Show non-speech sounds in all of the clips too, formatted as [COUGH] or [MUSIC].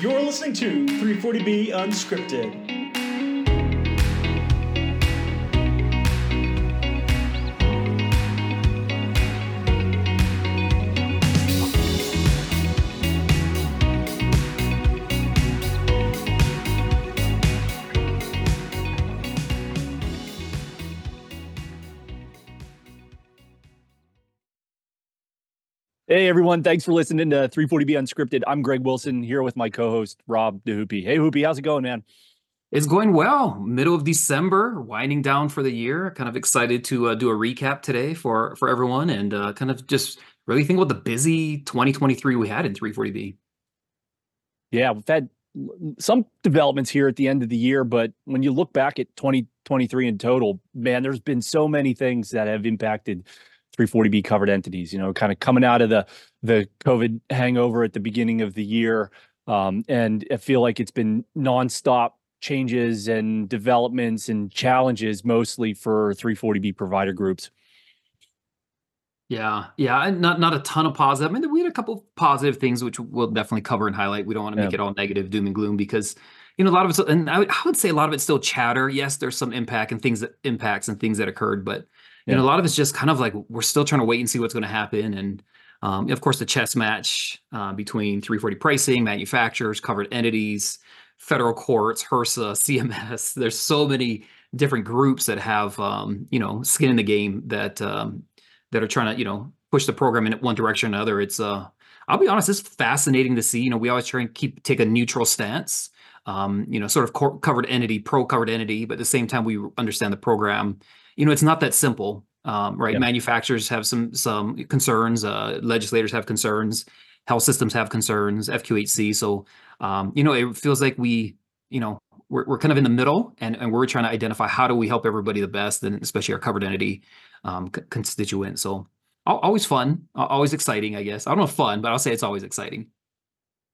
You're listening to 340B Unscripted. Hey everyone, thanks for listening to 340B Unscripted. I'm Greg Wilson here with my co-host Rob DeHoopy. Hey Hoopy, how's it going, man? It's going well. Middle of December, winding down for the year. Kind of excited to uh, do a recap today for for everyone, and uh, kind of just really think about the busy 2023 we had in 340B. Yeah, we've had some developments here at the end of the year, but when you look back at 2023 in total, man, there's been so many things that have impacted 340B covered entities. You know, kind of coming out of the the COVID hangover at the beginning of the year, um, and I feel like it's been nonstop changes and developments and challenges, mostly for 340B provider groups. Yeah, yeah, not not a ton of positive. I mean, we had a couple of positive things which we'll definitely cover and highlight. We don't want to make yeah. it all negative, doom and gloom, because you know a lot of it. And I would, I would say a lot of it's still chatter. Yes, there's some impact and things that impacts and things that occurred, but yeah. and a lot of it's just kind of like we're still trying to wait and see what's going to happen. And um, of course the chess match uh, between 340 pricing manufacturers covered entities federal courts hrsa cms [LAUGHS] there's so many different groups that have um, you know skin in the game that um, that are trying to you know push the program in one direction or another. It's uh i'll be honest it's fascinating to see. You know we always try and keep take a neutral stance. Um, you know, sort of covered entity, pro covered entity, but at the same time, we understand the program you know, it's not that simple, um, right? Manufacturers have some some concerns, uh, legislators have concerns, health systems have concerns, FQHC. So, um, you know, it feels like we, you know, we're, we're kind of in the middle, and, and we're trying to identify how do we help everybody the best, and especially our covered entity um, constituent. So, always fun, always exciting, I guess. I don't know fun, but I'll say it's always exciting.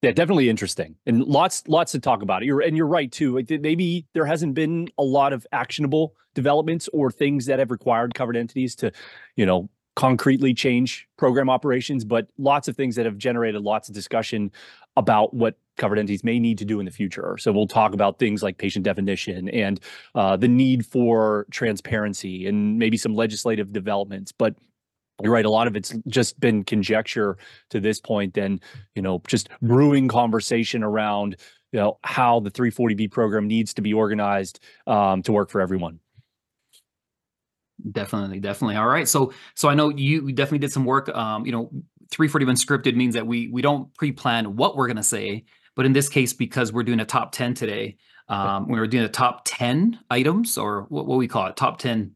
Yeah, definitely interesting, and lots lots to talk about. You're and you're right too. Maybe there hasn't been a lot of actionable developments or things that have required covered entities to, you know, concretely change program operations, but lots of things that have generated lots of discussion about what covered entities may need to do in the future. So we'll talk about things like patient definition and uh, the need for transparency and maybe some legislative developments. But you're right a lot of it's just been conjecture to this point and you know just brewing conversation around you know how the 340b program needs to be organized um, to work for everyone. Definitely definitely. All right so so i know you definitely did some work um you know 340 unscripted means that we we don't pre-plan what we're going to say but in this case because we're doing a top 10 today um we were doing a top 10 items or what, what we call it top 10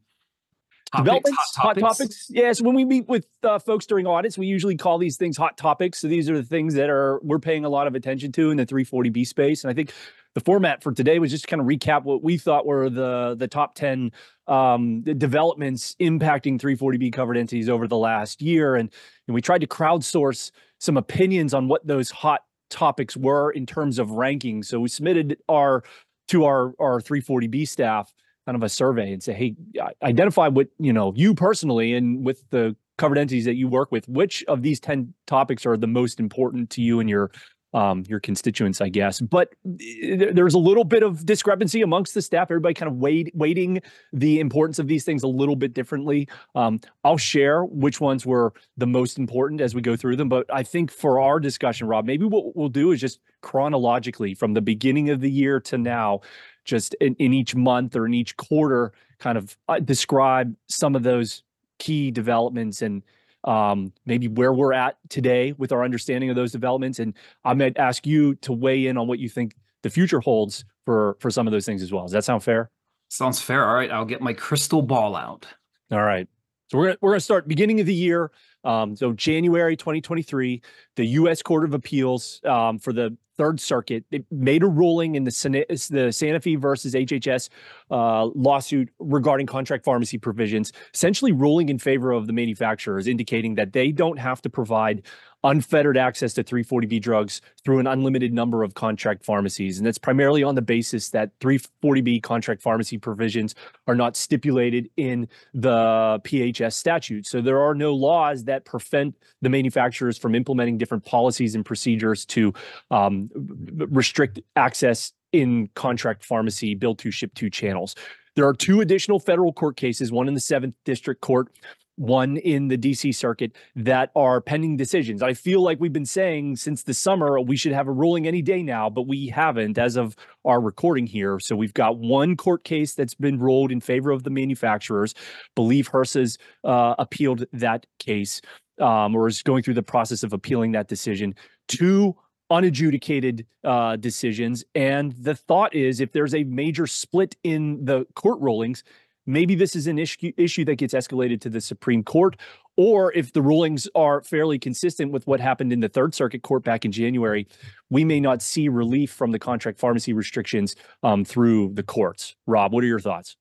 Topics, developments, hot topics. hot topics. Yeah, so when we meet with uh, folks during audits, we usually call these things hot topics. So these are the things that are we're paying a lot of attention to in the 340B space. And I think the format for today was just kind of recap what we thought were the the top 10 um, developments impacting 340B covered entities over the last year. And, and we tried to crowdsource some opinions on what those hot topics were in terms of ranking. So we submitted our to our our 340B staff kind of a survey and say, hey, identify what, you know, you personally and with the covered entities that you work with, which of these 10 topics are the most important to you and your um, your constituents, I guess. But eh, there's a little bit of discrepancy amongst the staff. Everybody kind of weighed, weighting the importance of these things a little bit differently. Um, I'll share which ones were the most important as we go through them. But I think for our discussion, Rob, maybe what we'll do is just chronologically from the beginning of the year to now, just in, in each month or in each quarter, kind of uh, describe some of those key developments and um, maybe where we're at today with our understanding of those developments. And I might ask you to weigh in on what you think the future holds for for some of those things as well. Does that sound fair? Sounds fair. All right, I'll get my crystal ball out. All right. So we're gonna, we're going to start beginning of the year. Um, so January 2023, the U.S. Court of Appeals um, for the Third Circuit it made a ruling in the, the Sanofi versus HHS uh, lawsuit regarding contract pharmacy provisions, essentially ruling in favor of the manufacturers, indicating that they don't have to provide unfettered access to 340B drugs through an unlimited number of contract pharmacies. And that's primarily on the basis that 340B contract pharmacy provisions are not stipulated in the PHS statute. So there are no laws that prevent the manufacturers from implementing different policies and procedures to um, restrict access in contract pharmacy bill to ship to channels. There are two additional federal court cases, one in the seventh district court one in the DC circuit that are pending decisions. I feel like we've been saying since the summer we should have a ruling any day now, but we haven't as of our recording here. So we've got one court case that's been ruled in favor of the manufacturers. Believe HRSA's uh, appealed that case um, or is going through the process of appealing that decision. Two unadjudicated uh, decisions. And the thought is if there's a major split in the court rulings, maybe this is an issue issue that gets escalated to the Supreme Court, or if the rulings are fairly consistent with what happened in the Third Circuit Court back in January, we may not see relief from the contract pharmacy restrictions um, through the courts. Rob, what are your thoughts?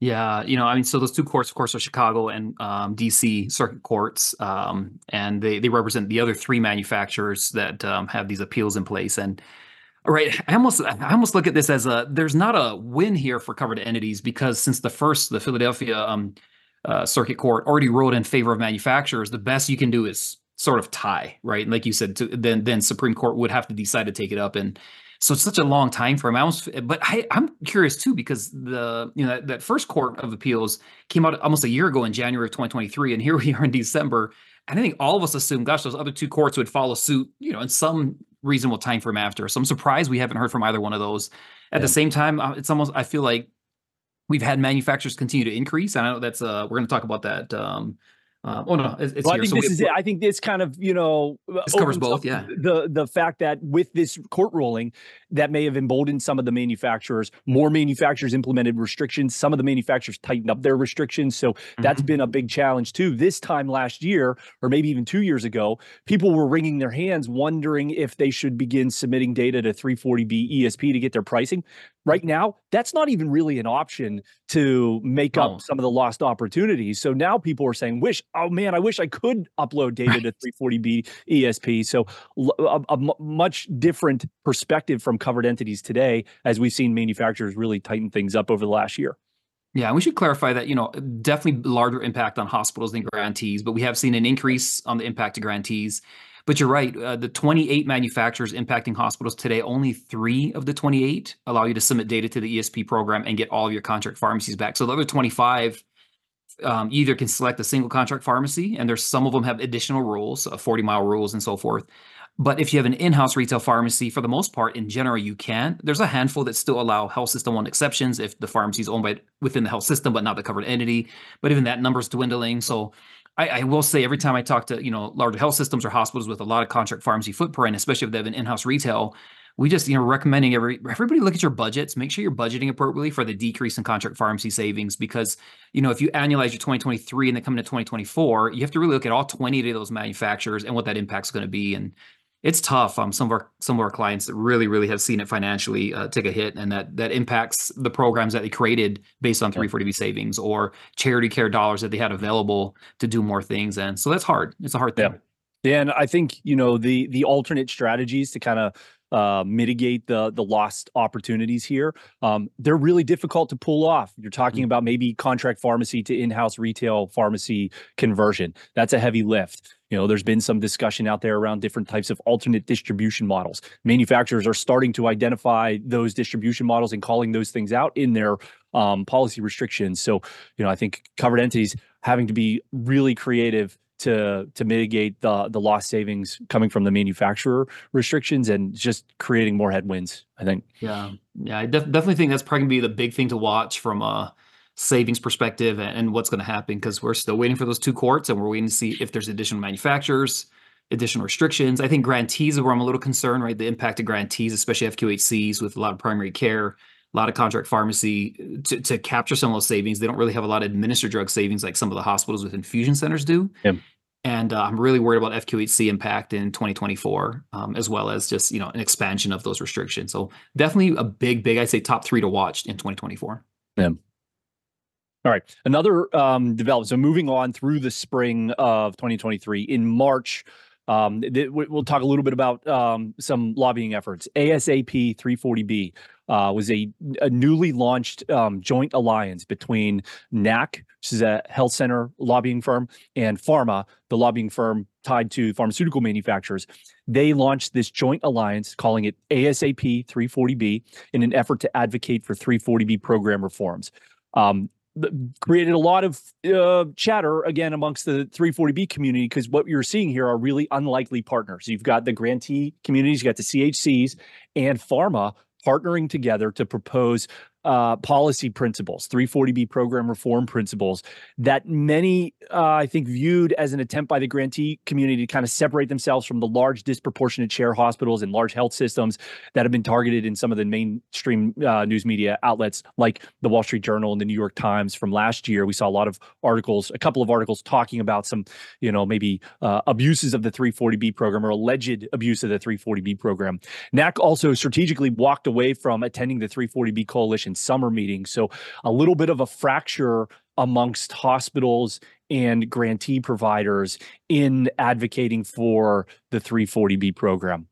Yeah, you know, I mean, so those two courts, of course, are Chicago and um, DC circuit courts, um, and they they represent the other three manufacturers that um, have these appeals in place. And Right. I almost I almost look at this as a there's not a win here for covered entities because since the first the Philadelphia um, uh, Circuit Court already ruled in favor of manufacturers, the best you can do is sort of tie, right? And like you said, to, then then Supreme Court would have to decide to take it up, and so it's such a long time frame. I almost, but I, I'm curious too because the you know that, that first Court of Appeals came out almost a year ago in January of 2023, and here we are in December. And I think all of us assume, gosh, those other two courts would follow suit, you know, in some reasonable time frame after. So I'm surprised we haven't heard from either one of those. At yeah. the same time, uh, it's almost I feel like we've had manufacturers continue to increase. And I know that's uh we're going to talk about that um uh, oh no, it's, it's well, I think so this is it. I think this kind of you know this covers both. Yeah, the the fact that with this court ruling that may have emboldened some of the manufacturers. More manufacturers implemented restrictions. Some of the manufacturers tightened up their restrictions. So mm-hmm. that's been a big challenge too. This time last year, or maybe even two years ago, people were wringing their hands, wondering if they should begin submitting data to 340B ESP to get their pricing. Right now, that's not even really an option to make oh. up some of the lost opportunities. So now people are saying, "Wish, oh man, I wish I could upload data right. to [LAUGHS] 340B ESP." So a, a much different perspective from covered entities today, as we've seen manufacturers really tighten things up over the last year. Yeah, we should clarify that, you know, definitely larger impact on hospitals than grantees, but we have seen an increase on the impact to grantees. But you're right. Uh, the 28 manufacturers impacting hospitals today, only three of the 28 allow you to submit data to the ESP program and get all of your contract pharmacies back. So the other 25 um, either can select a single contract pharmacy, and there's some of them have additional rules, uh, 40 mile rules, and so forth. But if you have an in-house retail pharmacy, for the most part, in general, you can. There's a handful that still allow health system one exceptions if the pharmacy is owned by within the health system, but not the covered entity. But even that number is dwindling. So I, I, will say every time I talk to you know larger health systems or hospitals with a lot of contract pharmacy footprint, especially if they have an in-house retail, we just you know recommending every everybody look at your budgets, make sure you're budgeting appropriately for the decrease in contract pharmacy savings because you know if you annualize your 2023 and then come into 2024, you have to really look at all 20 of those manufacturers and what that impact's going to be and it's tough. Um, some of our some of our clients that really really have seen it financially uh, take a hit, and that that impacts the programs that they created based on 340B savings or charity care dollars that they had available to do more things. And so that's hard. It's a hard thing. Yeah. Yeah, and I think you know the the alternate strategies to kind of uh, mitigate the the lost opportunities here. Um, they're really difficult to pull off. You're talking mm-hmm. about maybe contract pharmacy to in-house retail pharmacy conversion. That's a heavy lift. You know, there's been some discussion out there around different types of alternate distribution models. Manufacturers are starting to identify those distribution models and calling those things out in their um, policy restrictions. So, you know, I think covered entities having to be really creative to to mitigate the the lost savings coming from the manufacturer restrictions and just creating more headwinds. I think. Yeah, yeah, I def- definitely think that's probably gonna be the big thing to watch from a savings perspective and, what's going to happen because we're still waiting for those two courts and we're waiting to see if there's additional manufacturers, additional restrictions. I think grantees are where I'm a little concerned, right? The impact of grantees, especially FQHCs with a lot of primary care a lot of contract pharmacy to, to capture some of those savings. They don't really have a lot of administered drug savings like some of the hospitals with infusion centers do. And uh, I'm really worried about FQHC impact in 2024, um, as well as just you know an expansion of those restrictions. So definitely a big, big, I'd say top three to watch in 2024. Yeah. All right. Another um, development. So moving on through the spring of 2023, in March, Um, th- we'll talk a little bit about um, some lobbying efforts. ASAP 340B uh, was a, a, newly launched um, joint alliance between NAC, which is a health center lobbying firm, and Pharma, the lobbying firm tied to pharmaceutical manufacturers. They launched this joint alliance, calling it ASAP 340B, in an effort to advocate for 340B program reforms. Um, created a lot of uh, chatter again amongst the 340B community because what you're seeing here are really unlikely partners. You've got the grantee communities, you've got the CHCs and pharma partnering together to propose uh, policy principles, 340B program reform principles that many, uh, I think, viewed as an attempt by the grantee community to kind of separate themselves from the large disproportionate share hospitals and large health systems that have been targeted in some of the mainstream uh, news media outlets like the Wall Street Journal and the New York Times from last year. We saw a lot of articles, a couple of articles talking about some, you know, maybe uh, abuses of the 340B program or alleged abuse of the 340B program. NAC also strategically walked away from attending the 340B coalition summer meeting. So a little bit of a fracture amongst hospitals and grantee providers in advocating for the 340B program.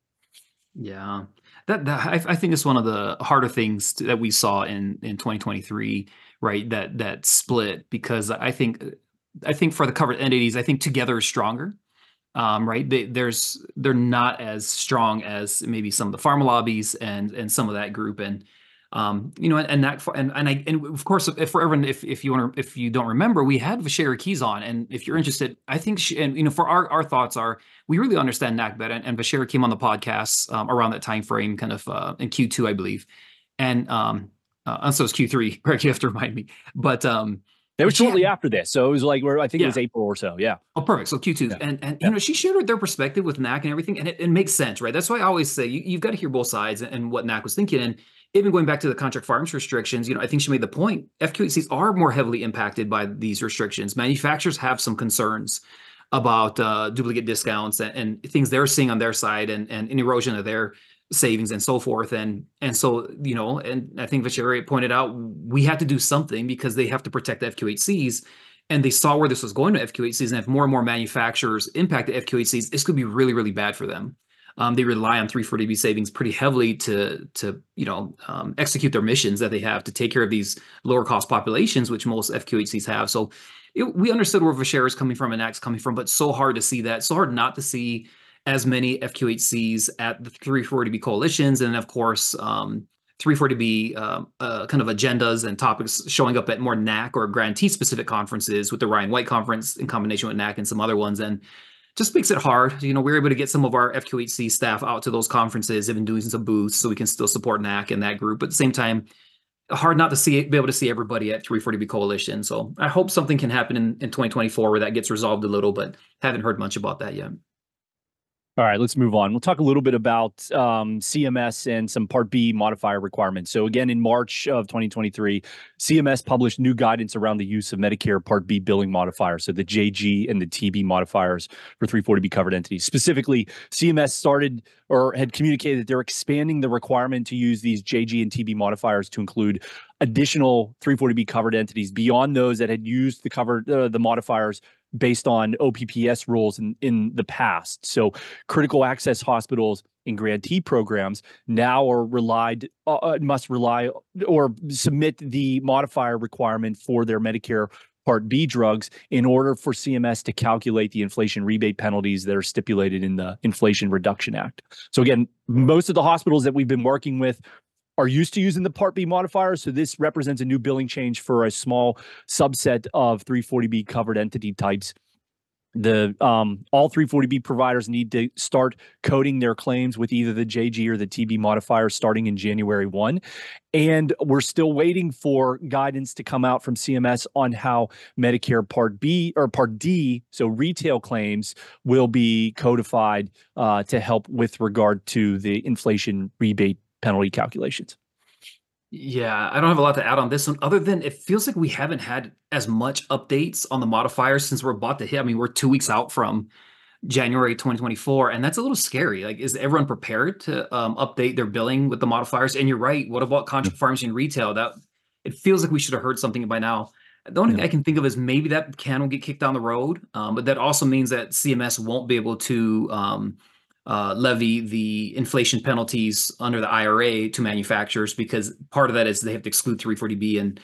Yeah. That, that I, I, think it's one of the harder things to, that we saw in in 2023, right? That that split because I think I think for the covered entities, I think together is stronger. Um, right? They, there's they're not as strong as maybe some of the pharma lobbies and and some of that group. And um, you know, and, and that, and, and I, and of course, if for everyone, if, if you want to, if you don't remember, we had Vacheria Keys on, and if you're interested, I think, she, and you know, for our, our thoughts are, we really understand NAC better, and, and Vashera came on the podcast um, around that time frame, kind of uh, in Q2, I believe, and um, uh, and so it's Q3, [LAUGHS] correct? You have to remind me, but um, it was shortly had, after this, so it was like where I think yeah. it was April or so. Yeah. Oh, perfect. So Q2, yeah. and and yeah. you know she shared their perspective with NAC and everything, and it, it makes sense, right? That's why I always say you, have got to hear both sides and, and what NAC was thinking, and even going back to the contract farms restrictions, you know, I think she made the point FQHCs are more heavily impacted by these restrictions. Manufacturers have some concerns about uh, duplicate discounts and, and, things they're seeing on their side and, and an erosion of their savings and so forth. And and so, you know, and I think Vacheria pointed out we have to do something because they have to protect the FQHCs. And they saw where this was going to FQHCs. And if more and more manufacturers impact the FQHCs, this could be really, really bad for them. Um, they rely on 340B savings pretty heavily to to you know um, execute their missions that they have to take care of these lower cost populations, which most FQHCs have. So it, we understood where Vacheria is coming from and NAC's coming from, but so hard to see that, so hard not to see as many FQHCs at the 340B coalitions, and of course. Um, 340B uh, uh, kind of agendas and topics showing up at more NAC or grantee specific conferences with the Ryan White conference in combination with NAC and some other ones. And just makes it hard. You know, we're able to get some of our FQHC staff out to those conferences, even doing some booths, so we can still support NAC and that group. But at the same time, hard not to see be able to see everybody at 340B Coalition. So I hope something can happen in, in 2024 where that gets resolved a little, but haven't heard much about that yet. All right, let's move on. We'll talk a little bit about um, CMS and some Part B modifier requirements. So, again, in March of 2023, CMS published new guidance around the use of Medicare Part B billing modifiers, so the JG and the TB modifiers for 340B covered entities. Specifically, CMS started or had communicated that they're expanding the requirement to use these JG and TB modifiers to include additional 340B covered entities beyond those that had used the covered uh, the modifiers based on OPPS rules in, in the past. So critical access hospitals and grantee programs now are relied uh, uh, must rely or submit the modifier requirement for their Medicare Part B drugs in order for CMS to calculate the inflation rebate penalties that are stipulated in the Inflation Reduction Act. So again, most of the hospitals that we've been working with are used to using the Part B modifier. So this represents a new billing change for a small subset of 340B covered entity types. The um, all 340B providers need to start coding their claims with either the JG or the TB modifier starting in January 1. And we're still waiting for guidance to come out from CMS on how Medicare Part B or Part D, so retail claims, will be codified uh, to help with regard to the inflation rebate penalty calculations. Yeah, I don't have a lot to add on this one, other than it feels like we haven't had as much updates on the modifiers since we're about to hit. I mean, we're two weeks out from January 2024, and that's a little scary. Like, is everyone prepared to um, update their billing with the modifiers? And you're right. What about contract pharmacy and retail? That it feels like we should have heard something by now. The only yeah. thing I can think of is maybe that can will get kicked down the road, um, but that also means that CMS won't be able to um, uh, levy the inflation penalties under the IRA to manufacturers because part of that is they have to exclude 340B and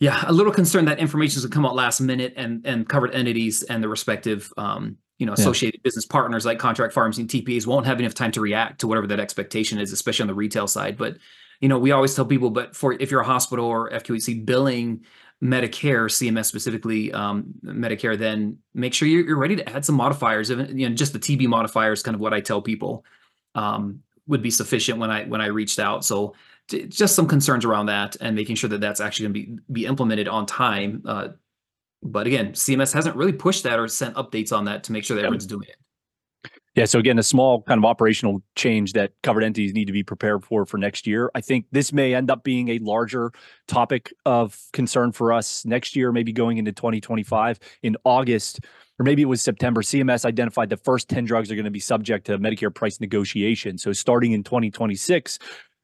yeah, a little concerned that information is going to come out last minute and and covered entities and the respective um, you know associated yeah. business partners like contract pharmacy and TPAs won't have enough time to react to whatever that expectation is, especially on the retail side. But you know, we always tell people, but for if you're a hospital or FQHC billing Medicare, CMS specifically, um, Medicare, then make sure you're, you're, ready to add some modifiers. You know, just the TB modifier is kind of what I tell people um, would be sufficient when I when I reached out. So t- just some concerns around that and making sure that that's actually going to be be implemented on time. Uh, but again, CMS hasn't really pushed that or sent updates on that to make sure that everyone's doing it. Yeah. So again, a small kind of operational change that covered entities need to be prepared for for next year. I think this may end up being a larger topic of concern for us next year, maybe going into 2025 in August. Or maybe it was September. CMS identified the first 10 drugs are going to be subject to Medicare price negotiation. So starting in 2026,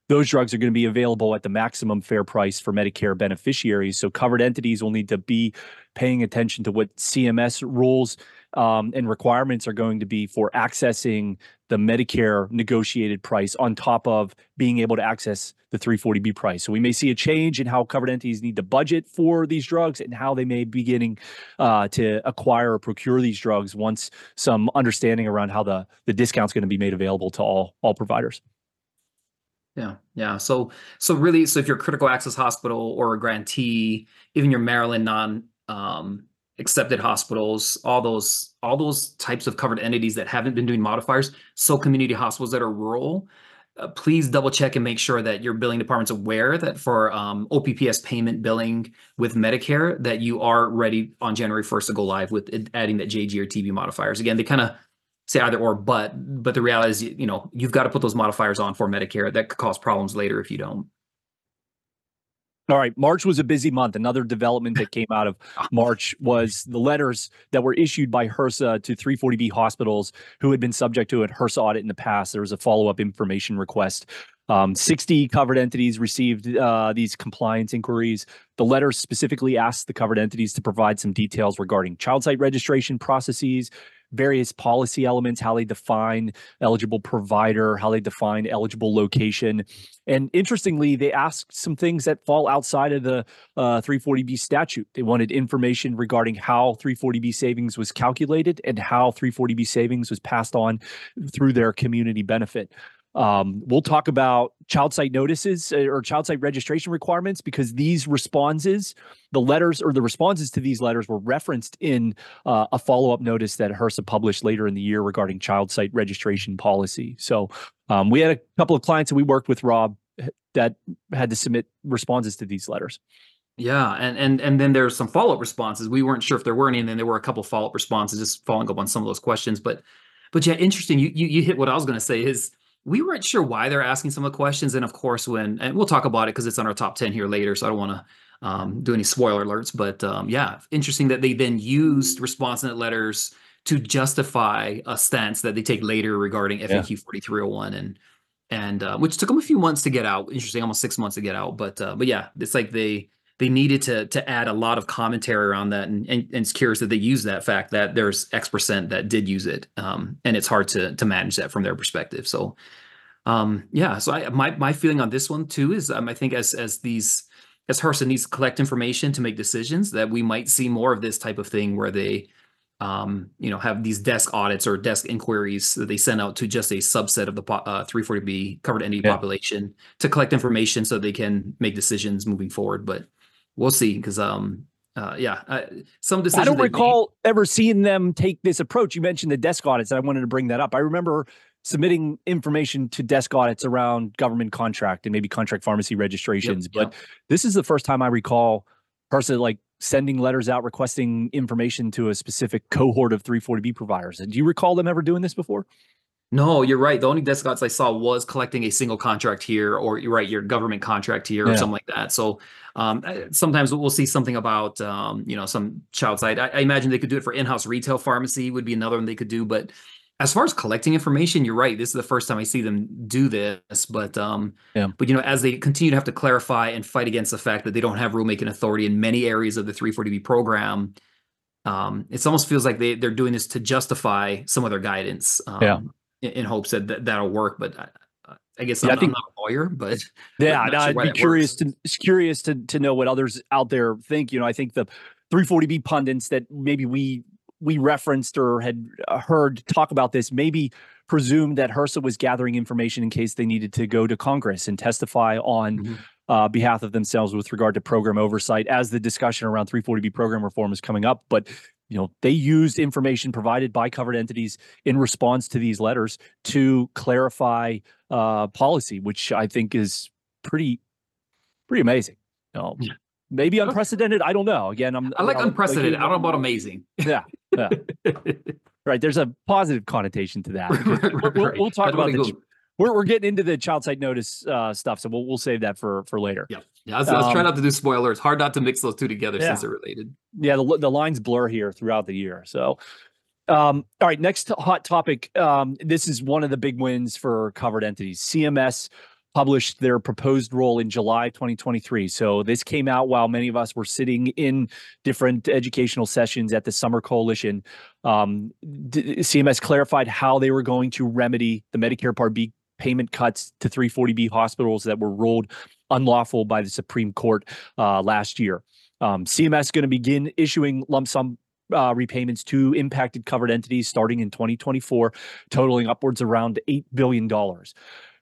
those drugs are going to be available at the maximum fair price for Medicare beneficiaries. So covered entities will need to be paying attention to what CMS rules um, and requirements are going to be for accessing the Medicare negotiated price on top of being able to access the 340B price. So we may see a change in how covered entities need to budget for these drugs and how they may be beginning uh, to acquire or procure these drugs once some understanding around how the the discount's going to be made available to all all providers. Yeah, yeah. So, so really, so if you're a critical access hospital or a grantee, even your Maryland non um, accepted hospitals, all those, all those types of covered entities that haven't been doing modifiers, so community hospitals that are rural, uh, please double check and make sure that your billing department's aware that for um, OPPS payment billing with Medicare, that you are ready on January 1st to go live with adding that JG or TB modifiers. Again, they kind of say either or, but but the reality is, you know, you've got to put those modifiers on for Medicare. That could cause problems later if you don't. All right. March was a busy month. Another development that came out of [LAUGHS] March was the letters that were issued by HRSA to 340B hospitals who had been subject to a HRSA audit in the past. There was a follow up information request. Um, 60 covered entities received uh, these compliance inquiries. The letters specifically asked the covered entities to provide some details regarding child site registration processes, various policy elements, how they define eligible provider, how they define eligible location. And interestingly, they asked some things that fall outside of the uh, 340B statute. They wanted information regarding how 340B savings was calculated and how 340B savings was passed on through their community benefit. Um, we'll talk about child site notices uh, or child site registration requirements because these responses, the letters or the responses to these letters were referenced in uh, a follow up notice that HRSA published later in the year regarding child site registration policy. So um, we had a couple of clients that we worked with, Rob, that had to submit responses to these letters. Yeah, and and and then there's some follow up responses. We weren't sure if there were any, and then there were a couple of follow up responses just following up on some of those questions. But but yeah, interesting. You you, you hit what I was going to say is we weren't sure why they're asking some of the questions. And of course, when, and we'll talk about it because it's on our top 10 here later. So I don't want to um, do any spoiler alerts. But um, yeah, interesting that they then used response letters to justify a stance that they take later regarding FAQ yeah. 4301 and, and uh, which took them a few months to get out. Interesting, almost six months to get out. But, uh, but yeah, it's like they, they needed to to add a lot of commentary around that. And, and, and, it's curious that they use that fact that there's x percent that did use it um, and it's hard to to manage that from their perspective. So um, yeah so I, my my feeling on this one too is um, i think as as these as HRSA needs to collect information to make decisions that we might see more of this type of thing where they um, you know have these desk audits or desk inquiries that they send out to just a subset of the uh, 340b covered entity yeah. population to collect information so they can make decisions moving forward. But we'll see because um uh, yeah, uh, some decisions. I don't recall made. ever seeing them take this approach. You mentioned the desk audits, and I wanted to bring that up. I remember submitting information to desk audits around government contract and maybe contract pharmacy registrations, yep, but yep. this is the first time I recall personally like sending letters out requesting information to a specific cohort of 340B providers. And Do you recall them ever doing this before? No, you're right. The only desk audits I saw was collecting a single contract here, or you're right, your government contract here, yeah. or something like that. So um, sometimes we'll see something about um, you know some child site. I, I, imagine they could do it for in-house retail pharmacy would be another one they could do, but as far as collecting information, you're right. This is the first time I see them do this, but um, yeah. but you know, as they continue to have to clarify and fight against the fact that they don't have rulemaking authority in many areas of the 340B program, um, it almost feels like they they're doing this to justify some of their guidance. Um, yeah. In, in, hopes that, that that'll work, but I, guess I'm, I think, I'm not a lawyer, but [LAUGHS] yeah, no, sure I'd be curious works. to curious to to know what others out there think. You know, I think the 340B pundits that maybe we we referenced or had uh, heard talk about this maybe presumed that HRSA was gathering information in case they needed to go to Congress and testify on mm-hmm. uh, behalf of themselves with regard to program oversight as the discussion around 340B program reform is coming up. But you know they used information provided by covered entities in response to these letters to clarify uh, policy, which I think is pretty pretty amazing. You know, yeah. Maybe unprecedented. I don't know. Again, I'm. I like I'm, unprecedented. Like, I don't know about amazing. Yeah. yeah. [LAUGHS] right. There's a positive connotation to that. right, we'll, we'll, talk about the, we're, we're getting into the child site notice uh, stuff, so we'll we'll save that for for later. Yeah, yeah. I was, um, I was, trying not to do spoilers. Hard not to mix those two together yeah. since they're related. Yeah, the the lines blur here throughout the year. So, um, all right, next hot topic. Um, this is one of the big wins for covered entities. CMS published their proposed rule in July 2023. So this came out while many of us were sitting in different educational sessions at the Summer Coalition. Um, CMS clarified how they were going to remedy the Medicare Part B payment cuts to 340B hospitals that were ruled unlawful by the Supreme Court uh, last year. Um, CMS is going to begin issuing lump sum uh, repayments to impacted covered entities starting in 2024, totaling upwards around $8 billion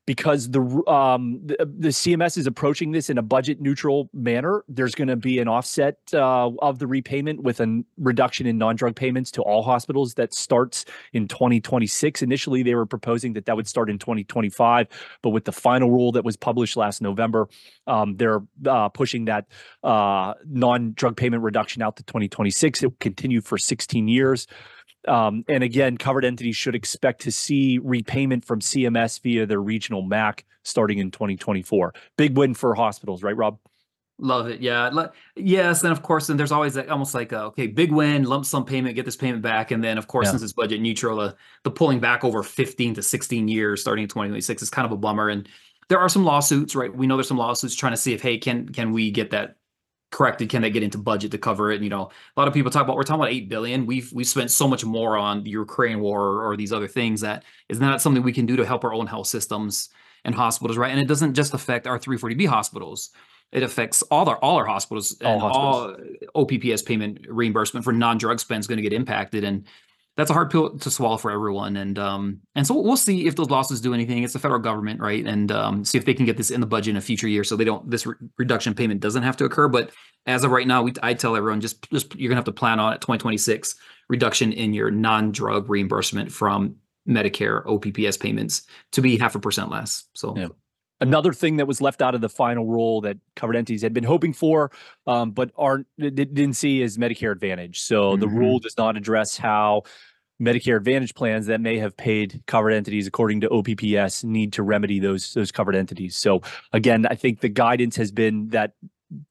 because the um, the, the, CMS is approaching this in a budget neutral manner. There's going to be an offset uh, of the repayment with a reduction in non drug payments to all hospitals that starts in 2026. Initially, they were proposing that that would start in 2025, but with the final rule that was published last November, um, they're uh, pushing that uh, non drug payment reduction out to 2026. It will continue for 16 years. Um, and again, covered entities should expect to see repayment from CMS via their regional MAC starting in 2024. Big win for hospitals, right, Rob? Love it. Yeah. Yes. And of course, then there's always that almost like, a, okay, big win, lump sum payment, get this payment back. And then, of course, yeah. since it's budget neutral, uh, the pulling back over 15 to 16 years starting in 2026 is kind of a bummer. And there are some lawsuits, right? We know there's some lawsuits trying to see if, hey, can can we get that corrected can they get into budget to cover it you know? A lot of people talk about we're talking about 8 billion. We've we've spent so much more on the ukraine war or, or these other things that is not something we can do to help our own health systems and hospitals right? And it doesn't just affect our 340b hospitals. It affects all our all our hospitals all and hospitals. all opps payment reimbursement for non-drug spend is going to get impacted. And that's a hard pill to swallow for everyone. And um, and so we'll see if those losses do anything. It's the federal government, right? And um, see if they can get this in the budget in a future year, so they don't this re- reduction payment doesn't have to occur. But as of right now, we I tell everyone just just you're gonna have to plan on it 2026 reduction in your non-drug reimbursement from Medicare OPPS payments to be half a percent less. So. Yeah. Another thing that was left out of the final rule that covered entities had been hoping for, um, but aren't didn't see is Medicare Advantage. So mm-hmm. the rule does not address how Medicare Advantage plans that may have paid covered entities according to OPPS need to remedy those those covered entities. So again, I think the guidance has been that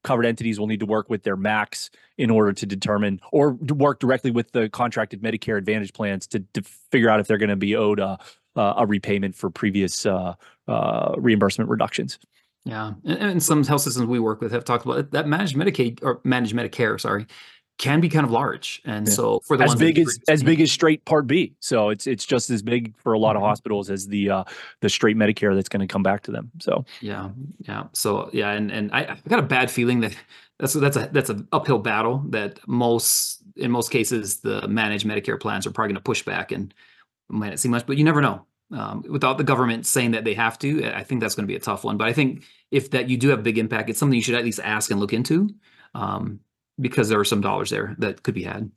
covered entities will need to work with their MACs in order to determine or work directly with the contracted Medicare Advantage plans to, to figure out if they're going to be owed a, a repayment for previous uh, uh, reimbursement reductions. Yeah, and, and, some health systems we work with have talked about that managed Medicaid or managed Medicare, sorry, can be kind of large, and yeah. so for the as big as as big as straight Part B, so it's it's just as big for a lot mm-hmm. of hospitals as the uh, the straight Medicare that's going to come back to them. So yeah, yeah, so yeah, and and I, I got a bad feeling that [LAUGHS] that's that's a that's an uphill battle that most in most cases the managed Medicare plans are probably going to push back and might not see much, but you never know. Um, without the government saying that they have to, I think that's going to be a tough one. But I think if that you do have big impact, it's something you should at least ask and look into. Um, because there are some dollars there that could be had.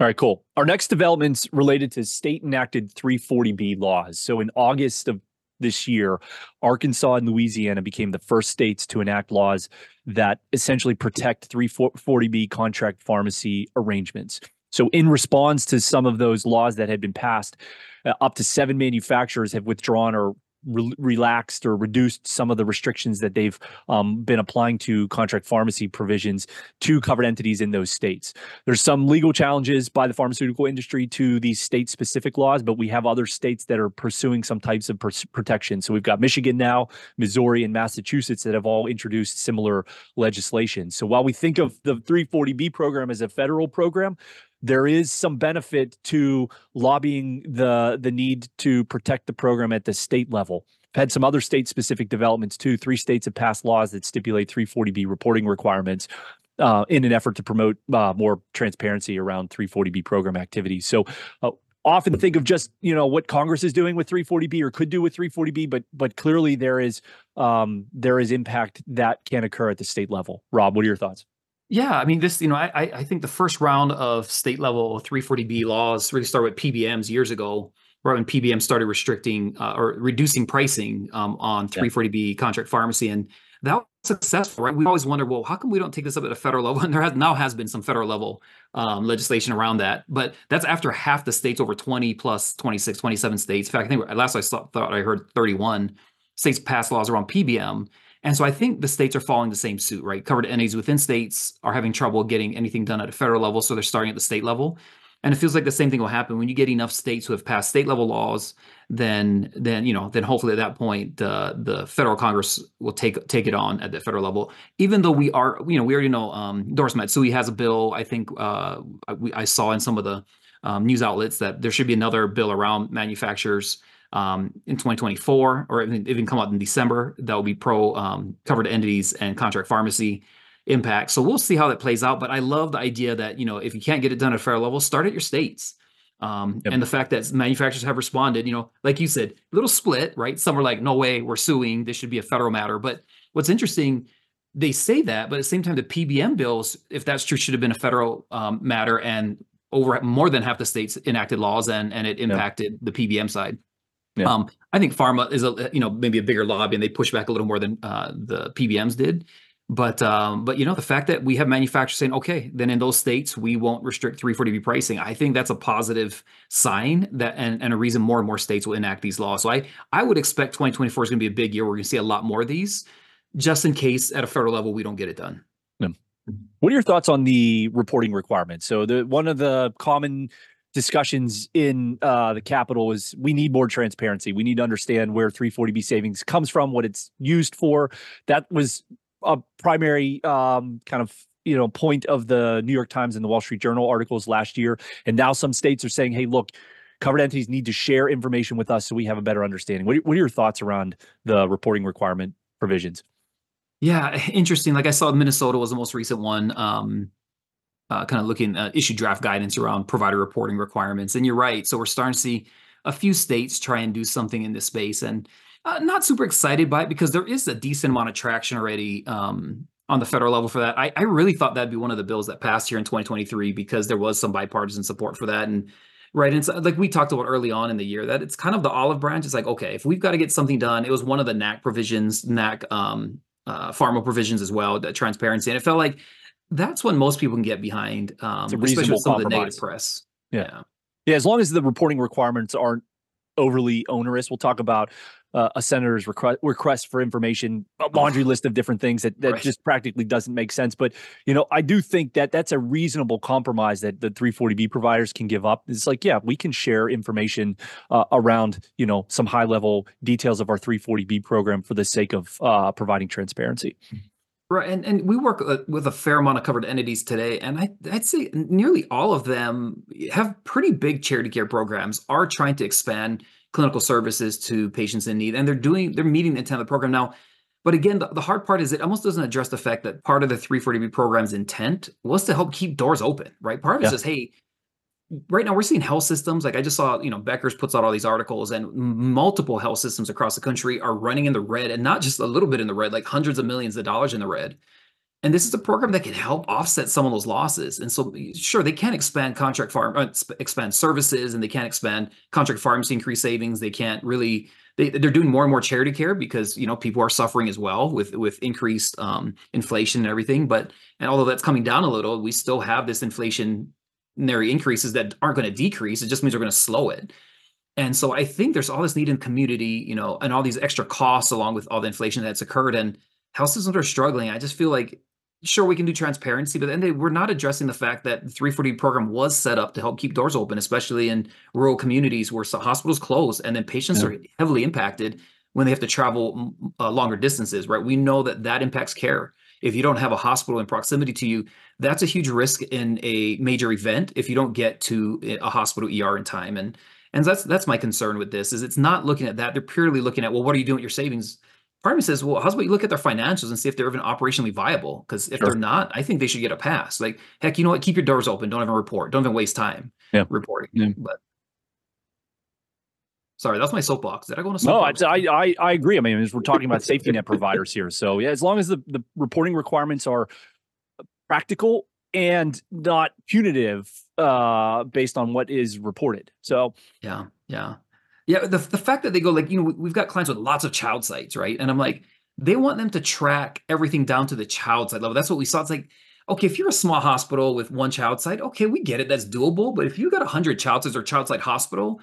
All right, cool. Our next developments related to state enacted 340B laws. So in August of this year, Arkansas and Louisiana became the first states to enact laws that essentially protect 340B contract pharmacy arrangements. So, in response to some of those laws that had been passed, uh, up to seven manufacturers have withdrawn or re- relaxed or reduced some of the restrictions that they've um, been applying to contract pharmacy provisions to covered entities in those states. There's some legal challenges by the pharmaceutical industry to these state specific laws, but we have other states that are pursuing some types of protection. So we've got Michigan now, Missouri, and Massachusetts that have all introduced similar legislation. So while we think of the 340B program as a federal program, there is some benefit to lobbying the the need to protect the program at the state level. Had some other state specific developments too. Three states have passed laws that stipulate 340B reporting requirements uh, in an effort to promote uh, more transparency around 340B program activities. So. Uh, often think of just you know what Congress is doing with 340B or could do with 340B, but but clearly there is um, there is impact that can occur at the state level. Rob, what are your thoughts? Yeah, I mean, this, you know, I, I think the first round of state level 340B laws really started with PBMs years ago, right when PBM started restricting uh, or reducing pricing um, on 340B contract pharmacy. And that was successful, right? We always wonder, well, how come we don't take this up at a federal level? [LAUGHS] And there has now has been some federal level um, legislation around that, but that's after half the states, over 20 plus 26, 27 states. In fact, I think last I saw, thought I heard 31 states passed laws around PBM. And so I think the states are following the same suit, right? Covered entities within states are having trouble getting anything done at a federal level, so they're starting at the state level. And it feels like the same thing will happen when you get enough states who have passed state level laws. Then, then you know, then hopefully at that point, uh, the federal Congress will take take it on at the federal level. Even though we are, you know, we already know um, Doris Matsui has a bill. I think uh, I, I saw in some of the um, news outlets that there should be another bill around manufacturers um, in 2024, or even, even come out in December. That will be pro um, covered entities and contract pharmacy impact. So we'll see how that plays out. But I love the idea that you know if you can't get it done at a fair level, start at your states. Um, yep. And the fact that manufacturers have responded, you know, like you said, little split, right? Some are like, no way, we're suing. This should be a federal matter. But what's interesting, they say that, but at the same time, the PBM bills, if that's true, should have been a federal um, matter. And over more than half the states enacted laws and, and it impacted yep. the PBM side. Yeah. Um, I think pharma is a you know maybe a bigger lobby and they push back a little more than uh, the PBMs did. But um, but you know the fact that we have manufacturers saying okay, then in those states we won't restrict 340B pricing. I think that's a positive sign that and, and a reason more and more states will enact these laws. So I I would expect 2024 is going to be a big year. Where we're going to see a lot more of these, just in case at a federal level we don't get it done. Yeah. What are your thoughts on the reporting requirements? So the one of the common discussions in uh, the Capitol is we need more transparency. We need to understand where 340B savings comes from, what it's used for. That was a primary um, kind of you know point of the New York Times and the Wall Street Journal articles last year. And now some states are saying, hey, look, covered entities need to share information with us so we have a better understanding. What, what are your thoughts around the reporting requirement provisions? Yeah, interesting. Like I saw Minnesota was the most recent one. Um, uh, kind of looking uh, issue draft guidance around provider reporting requirements. And you're right. So we're starting to see a few states try and do something in this space, and uh, not super excited by it because there is a decent amount of traction already um, on the federal level for that. I, I really thought that'd be one of the bills that passed here in 2023 because there was some bipartisan support for that. And right, and so, like we talked about early on in the year, that it's kind of the olive branch. It's like okay, if we've got to get something done, it was one of the NAC provisions, NAC um, uh, pharma provisions as well, the transparency, and it felt like that's when most people can get behind, um, especially with some of the negative press. Yeah. yeah. yeah, As long as the reporting requirements aren't overly onerous, we'll talk about uh, a senator's request, request for information, a laundry list of different things that, that right. just practically doesn't make sense. But you know, I do think that that's a reasonable compromise that the 340B providers can give up. It's like, yeah, we can share information uh, around you know some high level details of our 340B program for the sake of uh, providing transparency. Right, and and we work uh, with a fair amount of covered entities today, and I, I'd say nearly all of them have pretty big charity care programs. Are trying to expand clinical services to patients in need, and they're doing they're meeting the intent of the program now. But again, the, the hard part is it almost doesn't address the fact that part of the 340B program's intent was to help keep doors open, right? Part of it yeah. is hey, right now we're seeing health systems like i just saw you know Becker's puts out all these articles and multiple health systems across the country are running in the red and not just a little bit in the red like hundreds of millions of dollars in the red. And this is a program that can help offset some of those losses. And so sure they can't expand contract farm uh, expand services and they can't expand contract pharmacy increase savings. They can't really they, they're doing more and more charity care because you know people are suffering as well with with increased um, inflation and everything. But and although that's coming down a little we still have this inflation increases that aren't going to decrease. It just means we're going to slow it. And so I think there's all this need in community, you know, and all these extra costs along with all the inflation that's occurred. And health systems are struggling. I just feel like, sure, we can do transparency, but then they, we're not addressing the fact that the 340 program was set up to help keep doors open, especially in rural communities where hospitals close and then patients yeah. are heavily impacted when they have to travel uh, longer distances, right? We know that that impacts care. If you don't have a hospital in proximity to you, that's a huge risk in a major event if you don't get to a hospital ER in time. And and that's that's my concern with this is it's not looking at that. They're purely looking at well, what are you doing with your savings? Part of me says, well, how's about you look at their financials and see if they're even operationally viable? Because if sure. they're not, I think they should get a pass. Like, heck, you know what? Keep your doors open. Don't even report. Don't even waste time yeah. reporting. Yeah. But Sorry, that's my soapbox. Did I go on a soapbox? No, I, I, I agree. I mean, we're talking about safety net providers here. So yeah, as long as the, the reporting requirements are practical and not punitive uh, based on what is reported. So yeah, yeah, yeah. The the fact that they go like you know we've got clients with lots of child sites, right? And I'm like, they want them to track everything down to the child site level. That's what we saw. It's like okay, if you're a small hospital with one child site, okay, we get it. That's doable. But if you got 100 child sites or child site hospital,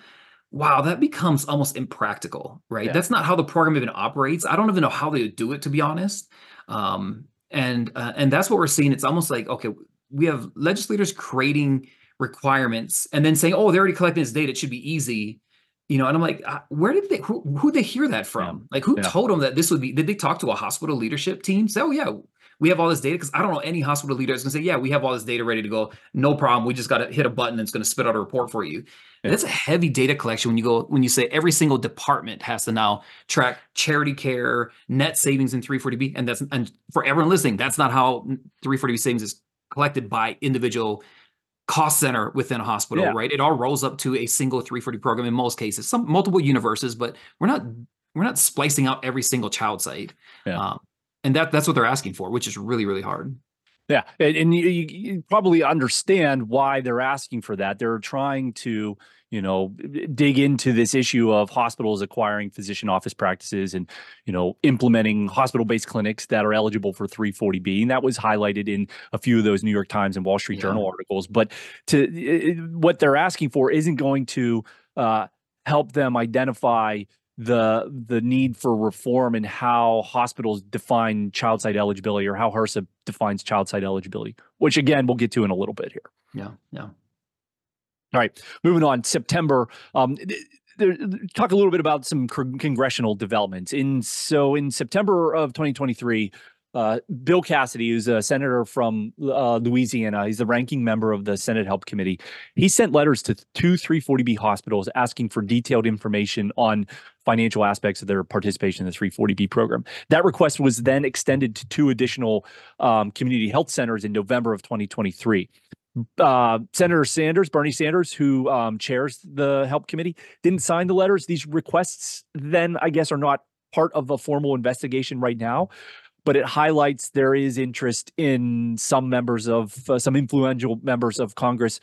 wow, that becomes almost impractical, right? Yeah. That's not how the program even operates. I don't even know how they do it, to be honest. Um, and uh, and that's what we're seeing. It's almost like okay, we have legislators creating requirements and then saying, oh, they're already collecting this data; it should be easy. You know, and I'm like, uh, where did they? Who who they hear that from? Like, who yeah. told them that this would be? Did they talk to a hospital leadership team? Say, oh yeah, we have all this data because I don't know any hospital leader is going to say, yeah, we have all this data ready to go. No problem. We just got to hit a button and it's going to spit out a report for you. Yeah. That's a heavy data collection when you go when you say every single department has to now track charity care, net savings in 340B, and that's and for everyone listening, that's not how 340B savings is collected by individual cost center within a hospital, yeah. right? It all rolls up to a single 340 program in most cases, some multiple universes, but we're not we're not splicing out every single child site. Yeah. Um, and that that's what they're asking for, which is really really hard. Yeah, and, and you, you, probably understand why they're asking for that. They're trying to, you know, dig into this issue of hospitals acquiring physician office practices and, you know, implementing hospital-based clinics that are eligible for 340B, and that was highlighted in a few of those New York Times and Wall Street yeah. Journal articles. But to what they're asking for isn't going to uh, help them identify the the need for reform and how hospitals define child site eligibility or how HRSA defines child site eligibility, which again we'll get to in a little bit here. Yeah, yeah. All right, moving on. September. Um, there, talk a little bit about some congressional developments. In so in September of 2023, uh, Bill Cassidy, who's a senator from uh, Louisiana, he's the ranking member of the Senate Help Committee. He sent letters to two 340B hospitals asking for detailed information on financial aspects of their participation in the 340B program. That request was then extended to two additional um, community health centers in November of 2023. Uh, Senator Sanders, Bernie Sanders, who um, chairs the Help Committee, didn't sign the letters. These requests, then, I guess, are not part of a formal investigation right now but it highlights there is interest in some members of uh, some influential members of Congress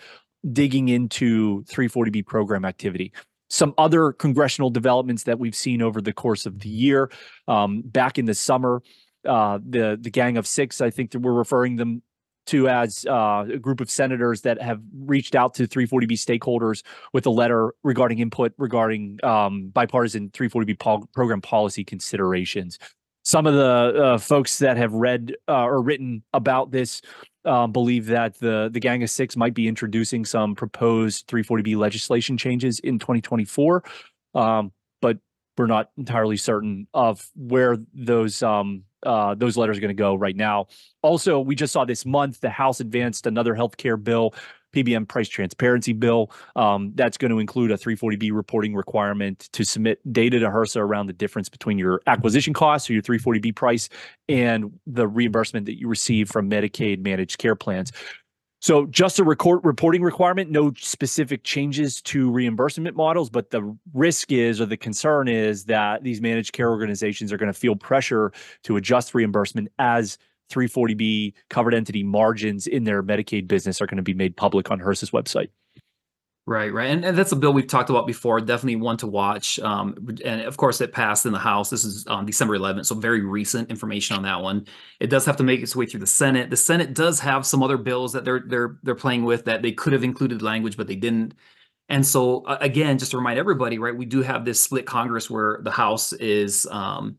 digging into 340B program activity. Some other congressional developments that we've seen over the course of the year. Um, back in the summer, uh, the the Gang of Six, I think that we're referring them to as uh, a group of senators that have reached out to 340B stakeholders with a letter regarding input regarding um, bipartisan 340B pol- program policy considerations some of the uh, folks that have read uh, or written about this um, believe that the the Gang of Six might be introducing some proposed 340B legislation changes in 2024, um, but we're not entirely certain of where those um, uh, those letters are going to go right now. Also, we just saw this month the House advanced another healthcare bill PBM price transparency bill. Um, that's going to include a 340B reporting requirement to submit data to HRSA around the difference between your acquisition costs or your 340B price and the reimbursement that you receive from Medicaid managed care plans. So just a record reporting requirement, no specific changes to reimbursement models, but the risk is or the concern is that these managed care organizations are going to feel pressure to adjust reimbursement as 340B covered entity margins in their Medicaid business are going to be made public on HRSA's website. Right, right, and, and that's a bill we've talked about before. Definitely one to watch. Um, and of course, it passed in the House. This is on December 11th, so very recent information on that one. It does have to make its way through the Senate. The Senate does have some other bills that they're they're they're playing with that they could have included language, but they didn't. And so again, just to remind everybody, right, we do have this split Congress where the House is um,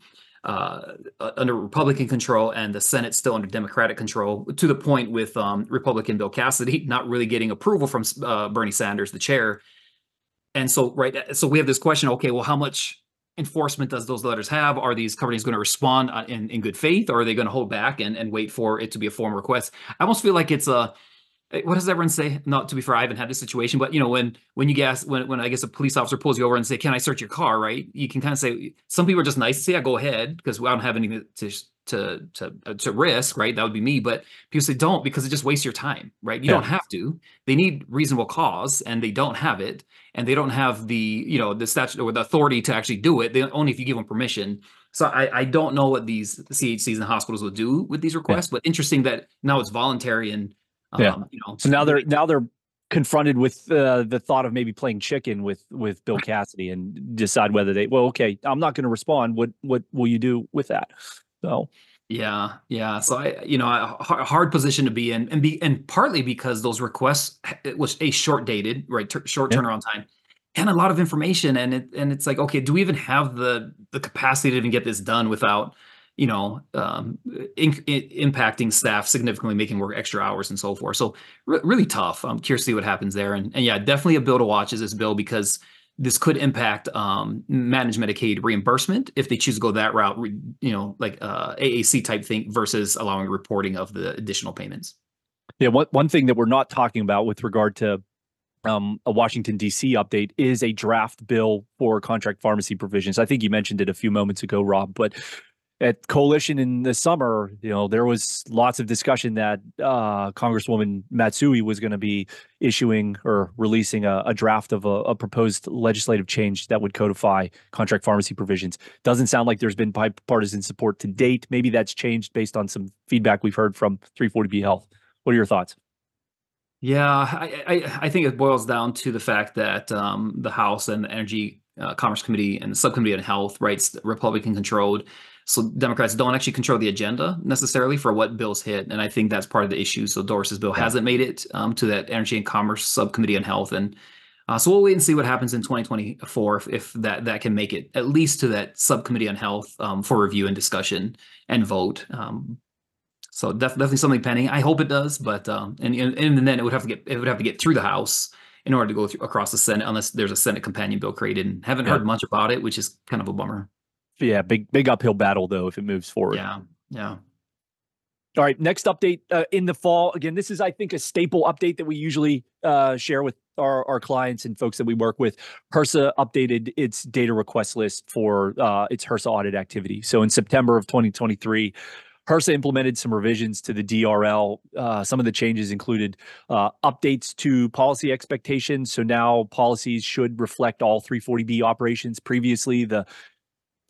uh, under Republican control and the Senate still under Democratic control, to the point with um, Republican Bill Cassidy [LAUGHS] not really getting approval from uh, Bernie Sanders, the chair. And so, right, so we have this question: Okay, well, how much enforcement does those letters have? Are these companies going to respond uh, in, in good faith, or are they going to hold back and, and wait for it to be a formal request? I almost feel like it's a what does everyone say? Not to be fair, I haven't had this situation, but you know, when when you guess when when I guess a police officer pulls you over and say, "Can I search your car?" Right? You can kind of say some people are just nice to say, "Yeah, go ahead," because I don't have anything to to to uh, to risk. Right? That would be me. But people say don't because it just wastes your time. Right? You yeah. don't have to. They need reasonable cause, and they don't have it, and they don't have the you know the statute or the authority to actually do it. They only if you give them permission. So I, I don't know what these CHCs and hospitals will do with these requests, yeah. but interesting that now it's voluntary and yeah. Um, you know, so now they're now they're confronted with uh, the thought of maybe playing chicken with with Bill Cassidy and decide whether they well okay I'm not going to respond what what will you do with that so yeah yeah so I you know a hard position to be in and be and partly because those requests it was a short dated right t- short yeah. turnaround time and a lot of information and it and it's like okay do we even have the the capacity to even get this done without you know, um, in, in, impacting staff significantly, making work extra hours and so forth. So re- really tough. I'm curious to see what happens there. And, and yeah, definitely a bill to watch is this bill because this could impact um, managed Medicaid reimbursement if they choose to go that route, you know, like uh, AAC type thing versus allowing reporting of the additional payments. Yeah, one, one thing that we're not talking about with regard to um, a Washington D.C. update is a draft bill for contract pharmacy provisions. I think you mentioned it a few moments ago, Rob, but at coalition in the summer, you know, there was lots of discussion that uh, Congresswoman Matsui was going to be issuing or releasing a, a draft of a, a, proposed legislative change that would codify contract pharmacy provisions. Doesn't sound like there's been bipartisan support to date. Maybe that's changed based on some feedback we've heard from 340B Health. What are your thoughts? Yeah, I, I, I think it boils down to the fact that um, the House and the Energy uh, Commerce Committee and the Subcommittee on Health, right, Republican controlled so Democrats don't actually control the agenda necessarily for what bills hit, and I think that's part of the issue. So Doris's bill yeah. hasn't made it um, to that Energy and Commerce Subcommittee on Health, and uh, so we'll wait and see what happens in 2024 if, if, that that can make it at least to that Subcommittee on Health um, for review and discussion and vote. Um, so def- definitely something pending. I hope it does, but um, and, and and then it would have to get it would have to get through the House in order to go through across the Senate, unless there's a Senate companion bill created. And haven't heard much about it, which is kind of a bummer yeah, big big uphill battle though if it moves forward. Yeah, yeah. All right, next update uh, in the fall. Again, this is I think a staple update that we usually uh, share with our, our clients and folks that we work with. HRSA updated its data request list for uh, its HRSA audit activity. So in September of 2023, HRSA implemented some revisions to the DRL. Uh, some of the changes included uh, updates to policy expectations. So now policies should reflect all 340B operations. Previously, the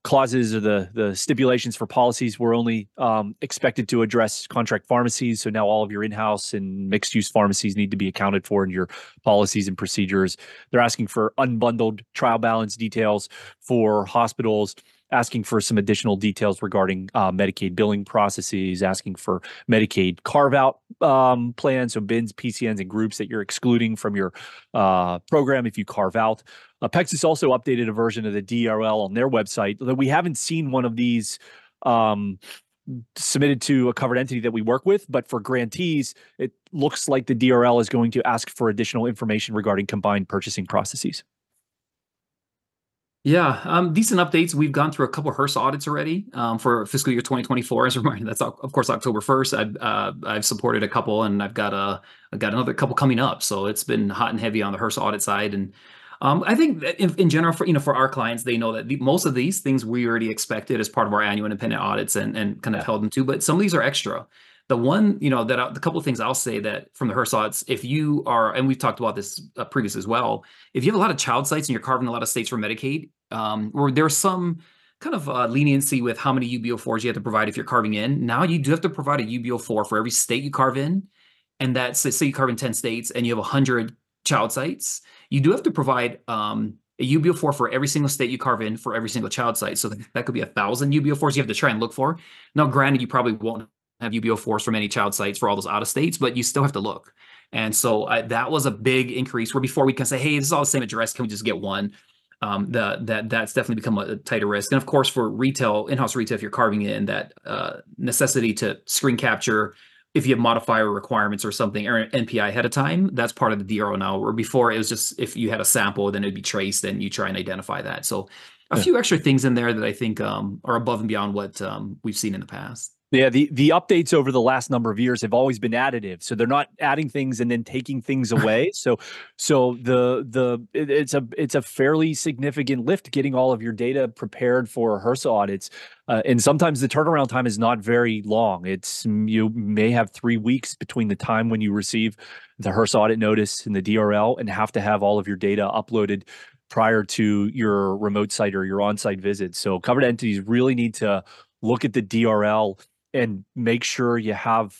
clauses or the the stipulations for policies were only um, expected to address contract pharmacies. So now all of your in-house and mixed use pharmacies need to be accounted for in your policies and procedures. They're asking for unbundled trial balance details for hospitals asking for some additional details regarding uh, Medicaid billing processes, asking for Medicaid carve out um, plans, so bins, PCNs, and groups that you're excluding from your uh, program if you carve out. Apexus also updated a version of the DRL on their website. Though we haven't seen one of these um, submitted to a covered entity that we work with, but for grantees, it looks like the DRL is going to ask for additional information regarding combined purchasing processes. Yeah, um, decent updates. We've gone through a couple of HRSA audits already um, for fiscal year 2024. As a reminder, that's of course October 1st. I've uh, I've supported a couple, and I've got a I've got another couple coming up. So it's been hot and heavy on the HRSA audit side, and um, I think in, in, general, for you know, for our clients, they know that the, most of these things we already expected as part of our annual independent audits and and kind of held them to. But some of these are extra. The one, you know, that I, the couple of things I'll say that from the audits, if you are, and we've talked about this uh, previous as well, if you have a lot of child sites and you're carving a lot of states for Medicaid, um, or there's some kind of uh, leniency with how many UB04s you have to provide if you're carving in. Now you do have to provide a UB04 for every state you carve in, and that's say you carve in 10 states and you have 100 child sites. You do have to provide um, a UB04 for every single state you carve in for every single child site. So that could be a thousand UB04s you have to try and look for. Now, granted, you probably won't have UB04s from any child sites for all those out of states, but you still have to look. And so I, that was a big increase. Where before we can say, hey, this is all the same address. Can we just get one? Um, the, that that's definitely become a, a, tighter risk. And of course, for retail, in-house retail, if you're carving in that uh, necessity to screen capture, if you have modifier requirements or something or NPI ahead of time, that's part of the DRO now. Where before it was just if you had a sample, then it'd be traced, and you try and identify that. So a yeah. few extra things in there that I think um, are above and beyond what um, we've seen in the past. Yeah, the the updates over the last number of years have always been additive. So they're not adding things and then taking things [LAUGHS] away. so so the the it, it's a it's a fairly significant lift getting all of your data prepared for HRSA audits. Uh, and sometimes the turnaround time is not very long. It's you may have 3 weeks between the time when you receive the HRSA audit notice and the DRL and have to have all of your data uploaded prior to your remote site or your on-site visit. So covered entities really need to look at the DRL and make sure you have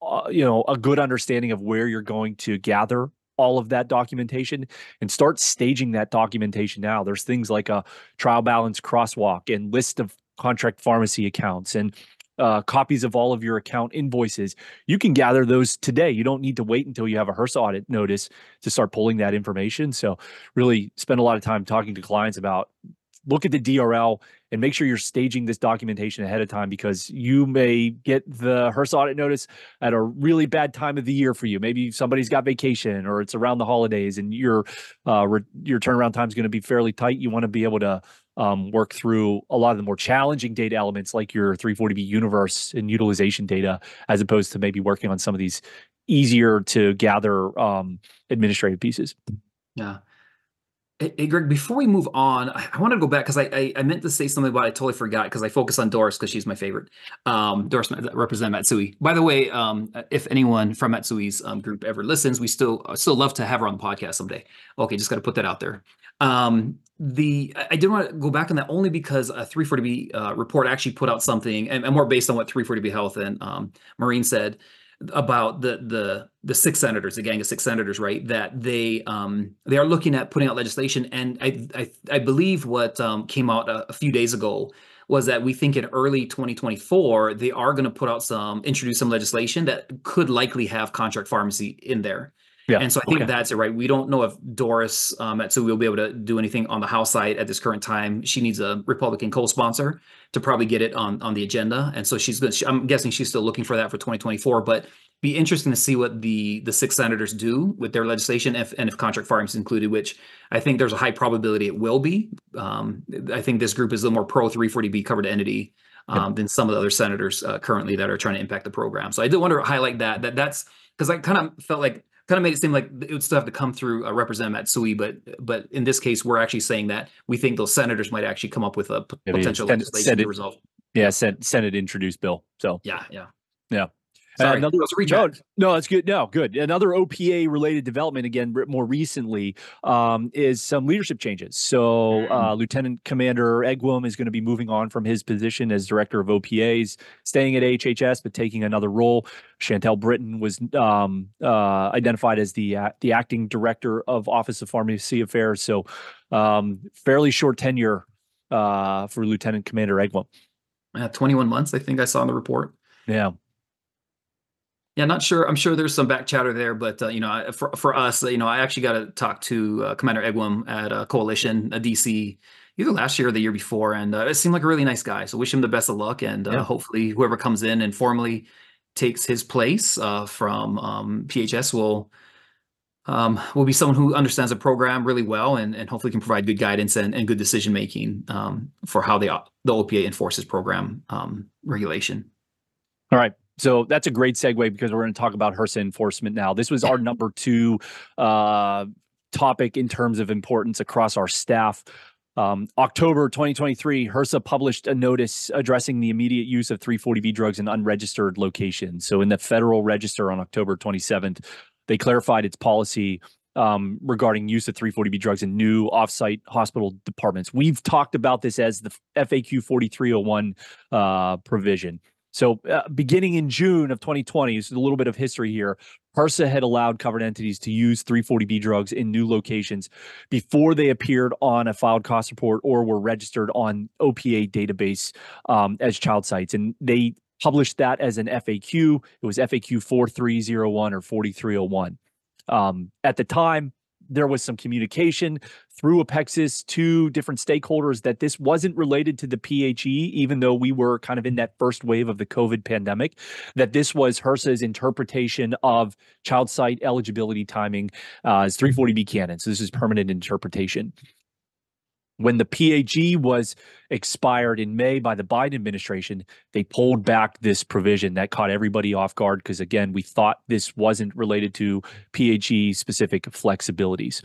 uh, you know a good understanding of where you're going to gather all of that documentation and start staging that documentation now there's things like a trial balance crosswalk and list of contract pharmacy accounts and uh, copies of all of your account invoices. You can gather those today. You don't need to wait until you have a HRSA audit notice to start pulling that information. So, really spend a lot of time talking to clients about look at the DRL and make sure you're staging this documentation ahead of time because you may get the HRSA audit notice at a really bad time of the year for you. Maybe somebody's got vacation or it's around the holidays and your uh, re- your turnaround time is going to be fairly tight. You want to be able to um, work through a lot of the more challenging data elements like your 340B universe and utilization data, as opposed to maybe working on some of these easier to gather um, administrative pieces. Yeah. Hey, Greg, before we move on, I, want to go back because I, I, I meant to say something about. I totally forgot because I focus on Doris because she's my favorite. Um, Doris represent Matsui. By the way, um, if anyone from Matsui's um, group ever listens, we still still love to have her on the podcast someday. Okay, just got to put that out there. Um, the I did want to go back on that only because a 340B uh, report actually put out something, and, and, more based on what 340B Health and um, Maureen said about the the the six senators, the gang of six senators, right? That they um they are looking at putting out legislation, and I I, I believe what um, came out a, a, few days ago was that we think in early 2024 they are going to put out some introduce some legislation that could likely have contract pharmacy in there. Yeah. And so I think okay. that's it, right? We don't know if Doris um, so we'll be able to do anything on the House side at this current time. She needs a Republican co-sponsor to probably get it on on the agenda, and so she's good. I'm guessing she's still looking for that for 2024. But be interesting to see what the the six senators do with their legislation, if and if contract pharmacy is included, which I think there's a high probability it will be. Um, I think this group is a little more pro 340B covered entity um, than some of the other senators uh, currently that are trying to impact the program. So I did want to highlight that that that's because I kind of felt like kind of made it seem like it would still have to come through a representative Matsui, but but in this case, we're actually saying that we think those senators might actually come up with a p- potential legislation to resolve. Yeah, Senate, Senate introduced bill. So yeah, yeah, yeah. Sorry, another, no, no, that's good. No, good. Another OPA related development again, more recently, um, is some leadership changes. So, uh, mm. Lieutenant Commander Egwim is going to be moving on from his position as director of OPAs, staying at HHS but taking another role. Chantelle Britton was um, uh, identified as the uh, the acting director of Office of Pharmacy Affairs. So, um, fairly short tenure uh, for Lieutenant Commander Egwim. Yeah, 21 months, I think I saw in the report. Yeah. Yeah, not sure. I'm sure there's some back chatter there, but uh, you know, for for us, you know, I actually got to talk to uh, Commander Egwim at a Coalition, a DC, either last year or the year before, and uh, it seemed like a really nice guy. So wish him the best of luck, and uh, yeah. hopefully, whoever comes in and formally takes his place uh, from um, PHS will um, will be someone who understands the program really well, and and hopefully can provide good guidance and, and good decision making um, for how the the OPA enforces program um, regulation. All right. So that's a great segue because we're going to talk about HRSA enforcement now. This was our number two uh, topic in terms of importance across our staff. Um, October 2023, HRSA published a notice addressing the immediate use of 340B drugs in unregistered locations. So, in the Federal Register on October 27th, they clarified its policy um, regarding use of 340B drugs in new offsite hospital departments. We've talked about this as the FAQ 4301 uh, provision. So, uh, beginning in June of 2020, is a little bit of history here. HRSA had allowed covered entities to use 340B drugs in new locations before they appeared on a filed cost report or were registered on OPA database um, as child sites. And they published that as an FAQ. It was FAQ 4301 or 4301. Um, at the time, there was some communication through Apexus to different stakeholders that this wasn't related to the PHE, even though we were kind of in that first wave of the COVID pandemic, that this was HRSA's interpretation of child site eligibility timing uh, as 340B canon. So this is permanent interpretation when the PHE was expired in May by the Biden administration, they pulled back this provision that caught everybody off guard because, again, we thought this wasn't related to PHE specific flexibilities.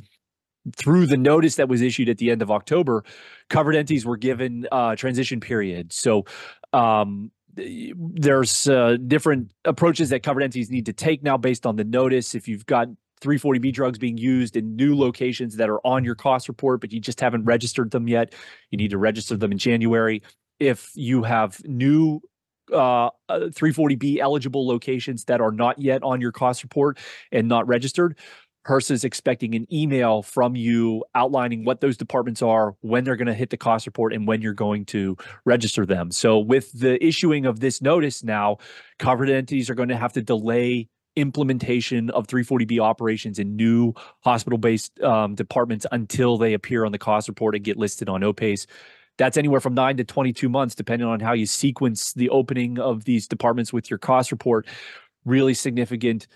Through the notice that was issued at the end of October, covered entities were given uh, transition period. So um, there's uh, different approaches that covered entities need to take now based on the notice. If you've got 340B drugs being used in new locations that are on your cost report, but you just haven't registered them yet. You need to register them in January. If you have new uh, 340B uh, eligible locations that are not yet on your cost report and not registered, HRSA is expecting an email from you outlining what those departments are, when they're going to hit the cost report, and when you're going to register them. So, with the issuing of this notice now, covered entities are going to have to delay implementation of 340B operations in new hospital based um, departments until they appear on the cost report and get listed on OPAIS. That's anywhere from nine to 22 months, depending on how you sequence the opening of these departments with your cost report. Really significant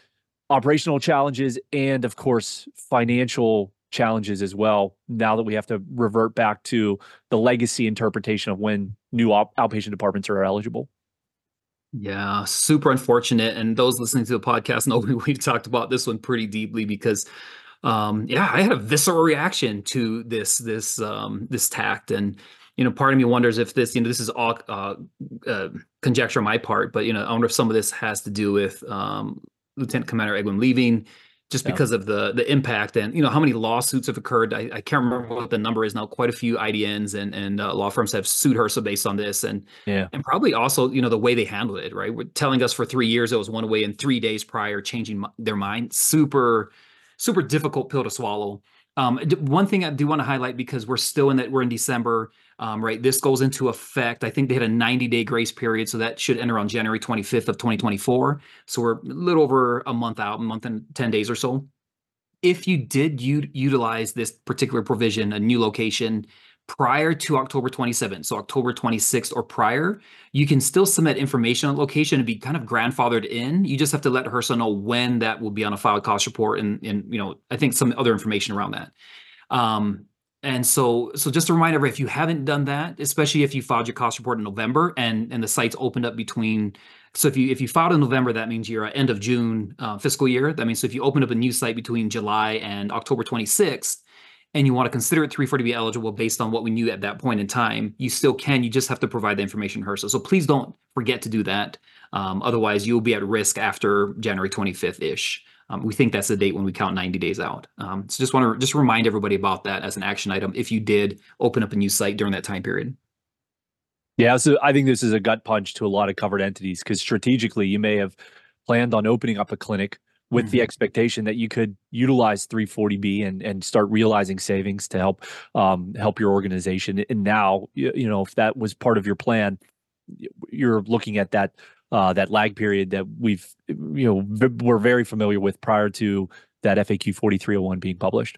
operational challenges and, of course, financial challenges as well. Now that we have to revert back to the legacy interpretation of when new op- outpatient departments are eligible. Yeah, super unfortunate. And those listening to the podcast know [LAUGHS] we, we've talked about this one pretty deeply because um yeah, I had a visceral reaction to this this um this tact and you know, part of me wonders if this, you know, this is all uh, uh, conjecture on my part, but you know, I wonder if some of this has to do with um, Lieutenant Commander Egwim leaving, just yeah. because of the the impact and you know how many lawsuits have occurred. I, I can't remember what the number is now. Quite a few IDNs and and uh, law firms have sued HRSA based on this, and yeah, and probably also you know the way they handled it. Right, We're telling us for three years it was one way, and three days prior changing their mind. Super, super difficult pill to swallow. Um, one thing I do want to highlight because we're still in that we're in December, um, right? This goes into effect. I think they had a 90 day grace period, so that should enter on January 25th of 2024. So we're a little over a month out, a month and 10 days or so. If you did u- utilize this particular provision, a new location, prior to October 27th, so October 26th or prior, you can still submit information on location and be kind of grandfathered in. You just have to let HRSA know when that will be on a filed cost report and, and you know, I think some other information around that. Um, and so, so just a reminder, if you haven't done that, especially if you filed your cost report in November and and the sites opened up between, so if you if you filed in November, that means you're at end of June uh, fiscal year. That means so if you open up a new site between July and October 26th, and you want to consider it 340B eligible based on what we knew at that point in time, you still can. You just have to provide the information HRSA. So please don't forget to do that. Um, otherwise, you'll be at risk after January 25th ish. Um, we think that's the date when we count 90 days out. Um, so just want to just remind everybody about that as an action item if you did open up a new site during that time period. Yeah, so I think this is a gut punch to a lot of covered entities because strategically you may have planned on opening up a clinic with mm-hmm. the expectation that you could utilize 340B and and start realizing savings to help um, help your organization. And now, you, you know, if that was part of your plan, you're looking at that uh, that lag period that we've you know v- we're very familiar with prior to that FAQ 4301 being published.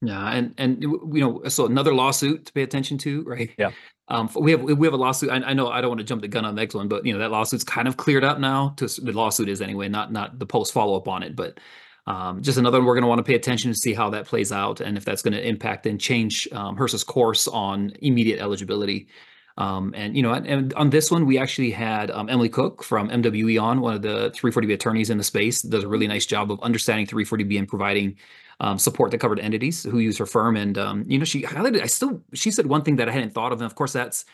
Yeah, and and you know, so another lawsuit to pay attention to, right? Yeah. Um, we have we have a lawsuit. I, I, know I don't want to jump the gun on the next one, but you know that lawsuit's kind of cleared up now. To the lawsuit is anyway, not not the post follow up on it, but um, just another one we're going to want to pay attention to see how that plays out and if that's going to impact and change um, HRSA's course on immediate eligibility. Um, and you know, and, on this one, we actually had um, Emily Cook from MWE on, one of the 340B attorneys in the space, does a really nice job of understanding 340B and providing um, support the covered entities who use her firm. And um, you know, she highlighted. I still she said one thing that I hadn't thought of, and of course that's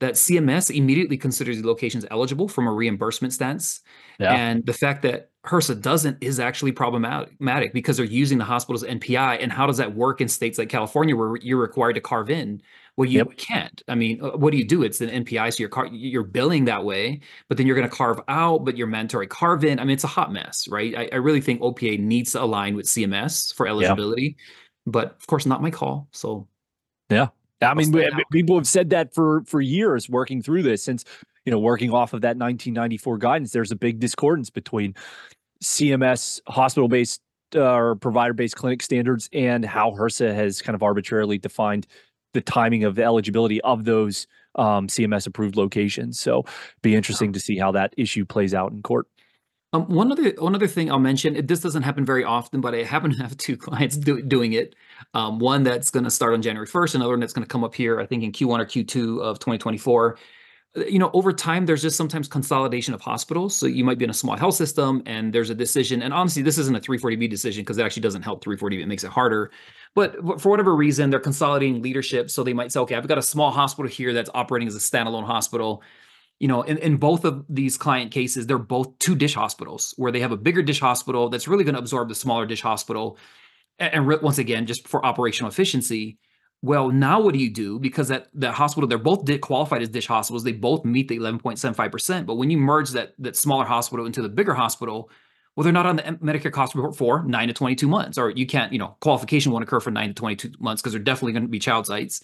that CMS immediately considers the locations eligible from a reimbursement stance. Yeah. And the fact that HRSA doesn't is actually problematic because they're using the hospital's NPI. And how does that work in states like California where you're required to carve in well, you yep. can't. I mean, uh, what do you do? It's an NPI, so you're car- you're billing that way, but then you're going to carve out, but you're mandatory carve in. I mean, it's a hot mess, right? I, I really think OPA needs to align with CMS for eligibility, yeah. but of course, not my call. So, yeah, I mean, people have said that for for years, working through this since you know working off of that 1994 guidance. There's a big discordance between CMS hospital based uh, or provider based clinic standards and how HRSA has kind of arbitrarily defined the timing of the eligibility of those um, CMS approved locations. So, be interesting to see how that issue plays out in court. Um, one other one other thing I'll mention. It, this doesn't happen very often, but I happen to have two clients do, doing it. Um, one that's going to start on January first, another one that's going to come up here, I think in Q1 or Q2 of 2024 Uh, you know over time there's just sometimes consolidation of hospitals. So you might be in a small health system and there's a decision. And honestly this isn't a 340b decision because it actually doesn't help 340b it makes it harder. But for whatever reason they're consolidating leadership. So they might say okay i've got a small hospital here that's operating as a standalone hospital. You know in, in both of these client cases they're both two DSH hospitals where they have a bigger DSH hospital that's really going to absorb the smaller DSH hospital. And, and once again just for operational efficiency well, now what do you do? Because that that hospital, they're both qualified as DSH hospitals. They both meet the 11.75%. But when you merge that that smaller hospital into the bigger hospital, well, they're not on the Medicare cost report for nine to 22 months, or you can't, you know, qualification won't occur for nine to 22 months because they're definitely going to be child sites.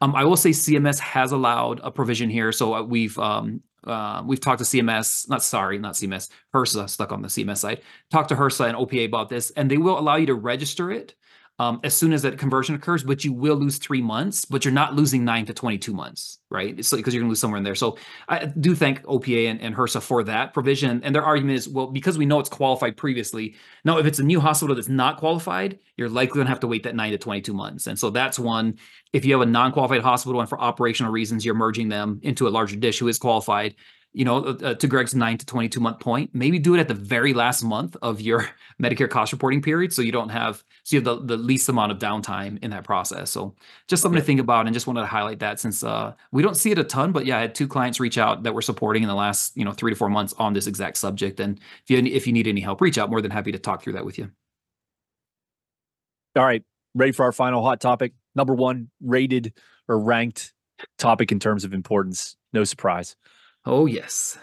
Um, I will say CMS has allowed a provision here. So uh, we've um, uh, we've talked to CMS, not sorry, not CMS, HRSA stuck on the CMS side. Talked to HRSA and OPA about this, and they will allow you to register it um, as soon as that conversion occurs, but you will lose three months, but you're not losing nine to 22 months, right? Because you're going to lose somewhere in there. So I do thank OPA and, and HRSA for that provision. And their argument is, well, because we know it's qualified previously, now if it's a new hospital that's not qualified, you're likely going to have to wait that nine to 22 months. And so that's one. If you have a non-qualified hospital and for operational reasons, you're merging them into a larger DSH who is qualified, you know, uh, to Greg's nine to 22 month point, maybe do it at the very last month of your [LAUGHS] Medicare cost reporting period. So you don't have, so you have the, the least amount of downtime in that process. So just something to think about and just wanted to highlight that since uh, we don't see it a ton, but yeah, I had two clients reach out that were supporting in the last, you know, three to four months on this exact subject. And if you, if you need any help, reach out more than happy to talk through that with you. All right. Ready for our final hot topic. Number one rated or ranked topic in terms of importance. No surprise. Oh, yes.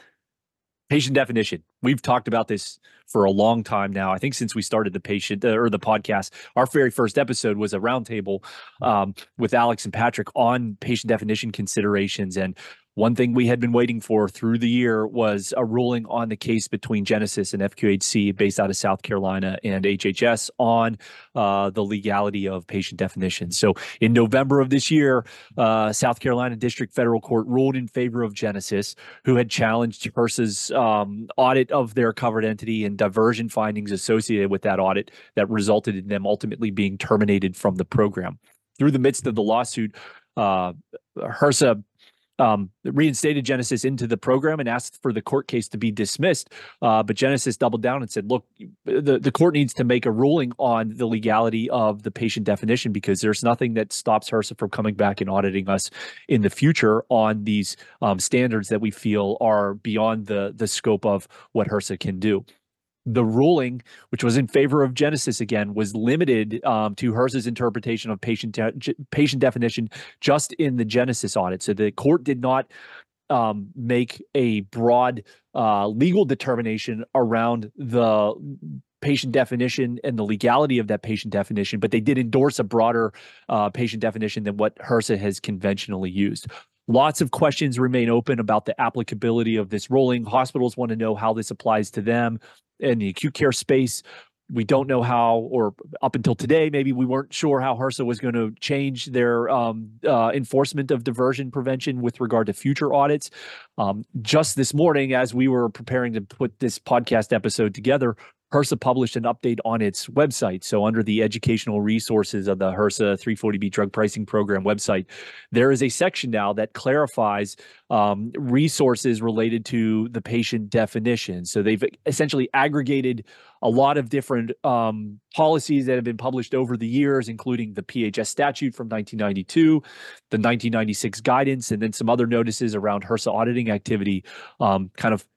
Patient definition. We've talked about this for a long time now. I think since we started the patient uh, or the podcast, our very first episode was a roundtable um, with Alex and Patrick on patient definition considerations. And one thing we had been waiting for through the year was a ruling on the case between Genesis and FQHC, based out of South Carolina, and HHS on uh, the legality of patient definition. So, in November of this year, uh, South Carolina District Federal Court ruled in favor of Genesis, who had challenged HRSA's um, audit of their covered entity and diversion findings associated with that audit that resulted in them ultimately being terminated from the program. Through the midst of the lawsuit, uh, HRSA um, reinstated Genesis into the program and asked for the court case to be dismissed. Uh, but Genesis doubled down and said, look, the, the court needs to make a ruling on the legality of the patient definition because there's nothing that stops HRSA from coming back and auditing us in the future on these um, standards that we feel are beyond the, the scope of what HRSA can do the ruling, which was in favor of Genesis again, was limited um, to HRSA's interpretation of patient de- patient definition just in the Genesis audit. So the court did not um, make a broad uh, legal determination around the patient definition and the legality of that patient definition, but they did endorse a broader uh, patient definition than what HRSA has conventionally used. Lots of questions remain open about the applicability of this ruling. Hospitals want to know how this applies to them in the acute care space. We don't know how, or up until today, maybe we weren't sure how HRSA was going to change their um, uh, enforcement of diversion prevention with regard to future audits. Um, just this morning, as we were preparing to put this podcast episode together, HRSA published an update on its website. So, under the educational resources of the HRSA 340B drug pricing program website, there is a section now that clarifies um, resources related to the patient definition. So, they've essentially aggregated a lot of different um, policies that have been published over the years, including the PHS statute from 1992, the 1996 guidance, and then some other notices around HRSA auditing activity, um, kind of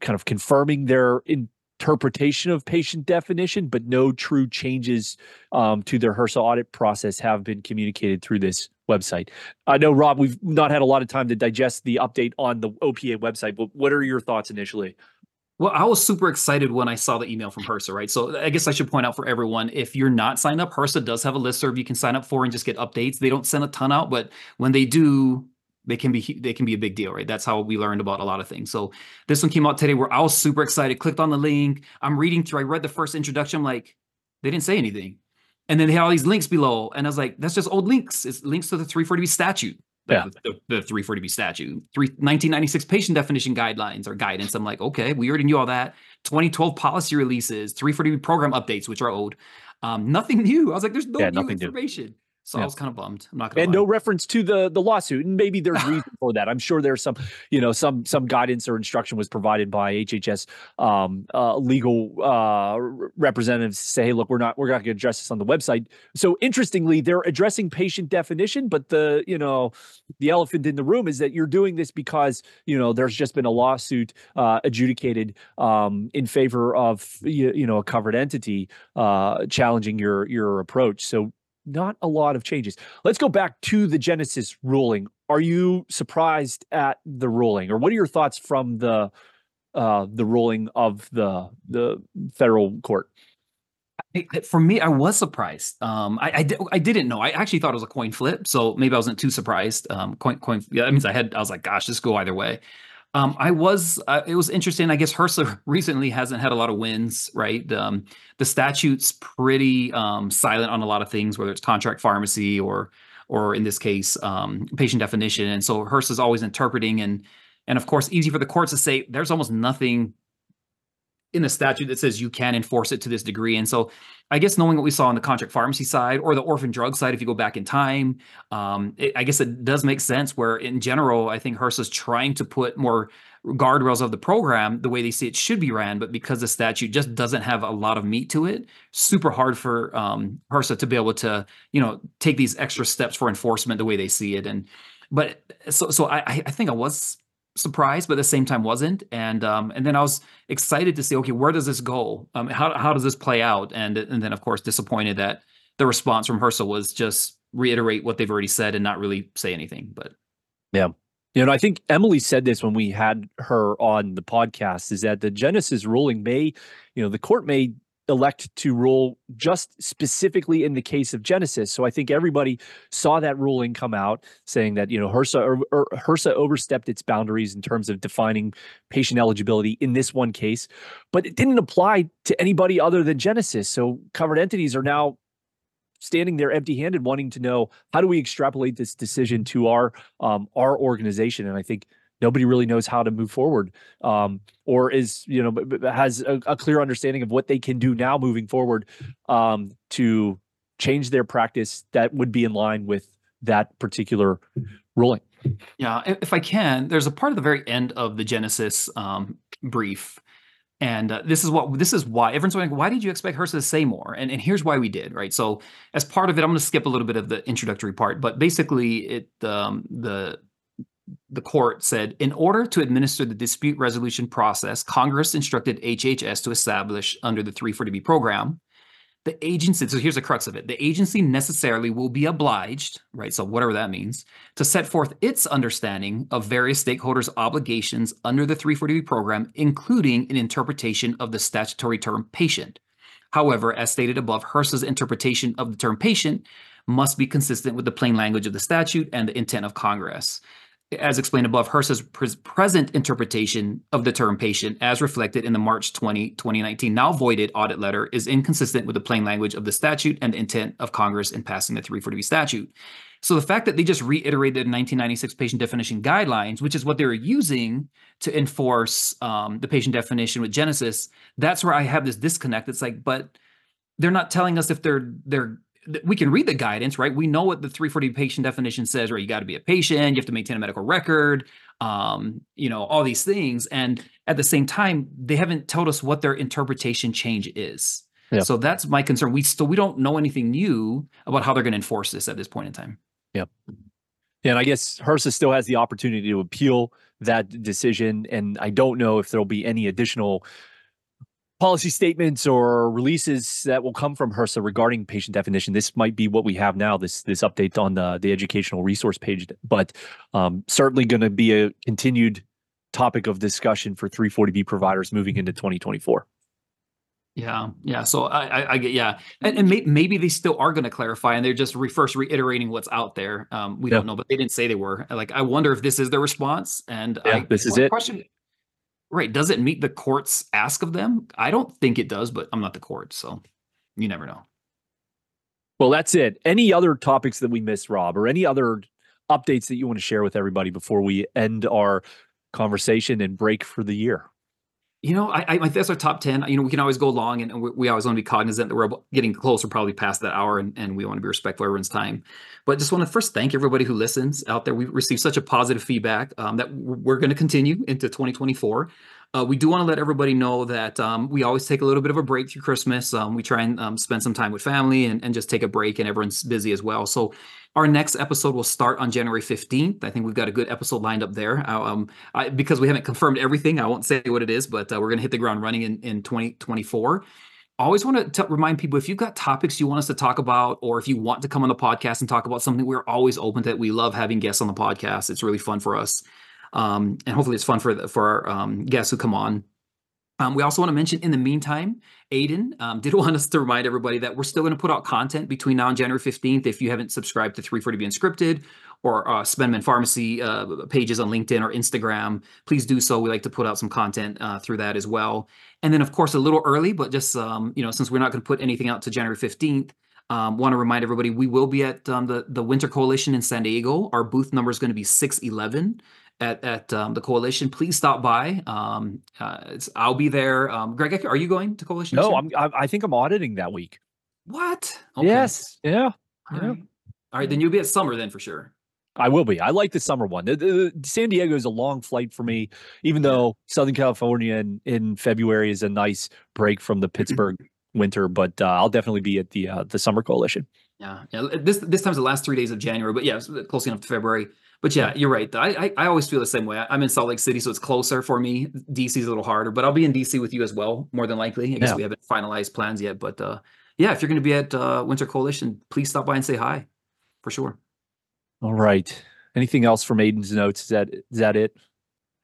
kind of confirming their in interpretation of patient definition, but no true changes um, to their HRSA audit process have been communicated through this website. I know, Rob, we've not had a lot of time to digest the update on the OPA website, but what are your thoughts initially? Well, I was super excited when I saw the email from HRSA, right? So I guess I should point out for everyone, if you're not signed up, HRSA does have a list serve you can sign up for and just get updates. They don't send a ton out, but when they do, they can be they can be a big deal, right? That's how we learned about a lot of things. So this one came out today where I was super excited. Clicked on the link. I'm reading through. I read the first introduction. I'm like, they didn't say anything, and then they had all these links below, and I was like, that's just old links. It's links to the 340B statute. Yeah. The, the, the 340B statute, three, 1996 patient definition guidelines or guidance. I'm like, okay, we already knew all that. 2012 policy releases, 340B program updates, which are old. Um, nothing [LAUGHS] new. I was like, there's no Yeah, new information. new. So Yeah. I was kind of bummed. I'm not gonna and lie. no reference to the the lawsuit and maybe there's [LAUGHS] reason for that i'm sure there's some you know some some guidance or instruction was provided by hhs um uh, legal uh representatives to say hey look we're not we're not going to address this on the website so interestingly they're addressing patient definition but the you know the elephant in the room is that you're doing this because you know there's just been a lawsuit uh adjudicated um in favor of you, you know a covered entity uh challenging your your approach so not a lot of changes Let's go back to the Genesis ruling. Are you surprised at the ruling, or what are your thoughts from the uh, the ruling of the the federal court? For me, I was surprised. Um, I, I, I didn't know. I actually thought it was a coin flip, so maybe I wasn't too surprised. Um, coin, coin. Yeah, that means I had. I was like, gosh, this go either way. Um, I was. Uh, it was interesting. I guess HRSA [LAUGHS] recently hasn't had a lot of wins, right? Um, the statute's pretty um, silent on a lot of things, whether it's contract pharmacy or, or in this case, um, patient definition. And so HRSA's always interpreting, and and of course, easy for the courts to say there's almost nothing in the statute that says you can enforce it to this degree. And so I guess knowing what we saw on the contract pharmacy side or the orphan drug side, if you go back in time, um, it, I guess it does make sense where in general, I think HRSA is trying to put more guardrails of the program the way they see it should be ran. But because the statute just doesn't have a lot of meat to it, super hard for um, HRSA to be able to, you know, take these extra steps for enforcement the way they see it. And, but so, so I, I think I was surprised, but at the same time wasn't. And um, and then I was excited to see, okay, where does this go? Um, how how does this play out? And and then of course disappointed that the response from HRSA was just reiterate what they've already said and not really say anything. But yeah. You know, I think Emily said this when we had her on the podcast is that the Genesis ruling may, you know, the court may elect to rule just specifically in the case of Genesis. So I think everybody saw that ruling come out saying that, you know, HRSA or, or HRSA overstepped its boundaries in terms of defining patient eligibility in this one case, but it didn't apply to anybody other than Genesis. So covered entities are now standing there empty-handed wanting to know how do we extrapolate this decision to our um, our organization and i think nobody really knows how to move forward um, or is you know has a, a clear understanding of what they can do now moving forward um, to change their practice that would be in line with that particular ruling Yeah, if I can, there's a part of the very end of the Genesis um, brief, and uh, this is what this is why everyone's like, why did you expect HRSA to say more? And and here's why we did, right? So as part of it, I'm going to skip a little bit of the introductory part, but basically, it um, the the court said in order to administer the dispute resolution process, Congress instructed HHS to establish under the 340B program the agency so here's the crux of it the agency necessarily will be obliged right so whatever that means to set forth its understanding of various stakeholders obligations under the 340b program including an interpretation of the statutory term patient. However as stated above HRSA's interpretation of the term patient must be consistent with the plain language of the statute and the intent of congress as explained above, HRSA's pres- present interpretation of the term patient, as reflected in the March 20, 2019, now voided audit letter, is inconsistent with the plain language of the statute and the intent of Congress in passing the 340B statute. So the fact that they just reiterated the 1996 patient definition guidelines, which is what they were using to enforce um, the patient definition with Genesis, that's where I have this disconnect. It's like, but they're not telling us if they're they're th- we can read the guidance, right? We know what the 340 patient definition says, right? You got to be a patient, you have to maintain a medical record, um, you know, all these things. And at the same time, they haven't told us what their interpretation change is. Yeah. So that's my concern. We still we don't know anything new about how they're going to enforce this at this point in time. Yep. Yeah, and i guess HRSA still has the opportunity to appeal that decision and i don't know if there'll be any additional policy statements or releases that will come from HRSA regarding patient definition. This might be what we have now. This this update on the the educational resource page, but um, certainly going to be a continued topic of discussion for 340B providers moving into 2024. Yeah, yeah. So I, I, I get yeah, and, and may, maybe they still are going to clarify, and they're just re- first reiterating what's out there. Um, we yeah. don't know, but they didn't say they were. Like, I wonder if this is their response. And yeah, I, this is it. Question, right? Does it meet the court's ask of them? I don't think it does, but I'm not the court, so you never know. Well, that's it. Any other topics that we missed, Rob, or any other updates that you want to share with everybody before we end our conversation and break for the year? You know, I, I that's our top 10. You know, we can always go long and, we, we, always want to be cognizant that we're getting closer, probably past that hour, and, and we want to be respectful of everyone's time. But just want to first thank everybody who listens out there. We received such a positive feedback um, that we're going to continue into 2024. Uh, we do want to let everybody know that um, we always take a little bit of a break through Christmas. Um, we try and um, spend some time with family and, and just take a break, and everyone's busy as well. So our next episode will start on January 15th. I think we've got a good episode lined up there. Uh, um, I, because we haven't confirmed everything, I won't say what it is, but uh, we're going to hit the ground running in, in 2024. always want to remind people if you've got topics you want us to talk about, or if you want to come on the podcast and talk about something, we're always open to it. We love having guests on the podcast. It's really fun for us. Um, and hopefully it's fun for, the, for our um, guests who come on. Um, we also want to mention in the meantime, Aiden um, did [LAUGHS] want us to remind everybody that we're still going to put out content between now and January 15th. If you haven't subscribed to 340B Unscripted or uh, SpendMend Pharmacy uh, pages on LinkedIn or Instagram, please do so. We like to put out some content uh, through that as well. And then, of course, a little early, but just um, you know, since we're not going to put anything out to January 15th, um, want to remind everybody we will be at um, the the Winter Coalition in San Diego. Our booth number is going to be 611 at at um, the coalition, please stop by. Um, uh, I'll be there. Um, Greg, are you going to coalition? No, I'm, I think I'm auditing that week. What? Okay. Yes. Yeah. All yeah. Right. All right, then you'll be at summer then for sure. I will be. I like the summer one. The, the, San Diego is a long flight for me, even though Southern California in, in February is a nice break from the Pittsburgh winter. But uh, I'll definitely be at the uh, the summer coalition. Yeah, yeah. This this time's the last three days of January, but yeah, close enough to February. But yeah, you're right. I, I, I always feel the same way. I'm in Salt Lake City, so it's closer for me. DC is a little harder, but I'll be in DC with you as well, more than likely. I guess yeah. we haven't finalized plans yet, but uh, yeah, if you're going to be at uh, Winter Coalition, please stop by and say hi, for sure. All right. Anything else from Aiden's notes? Is that is that it?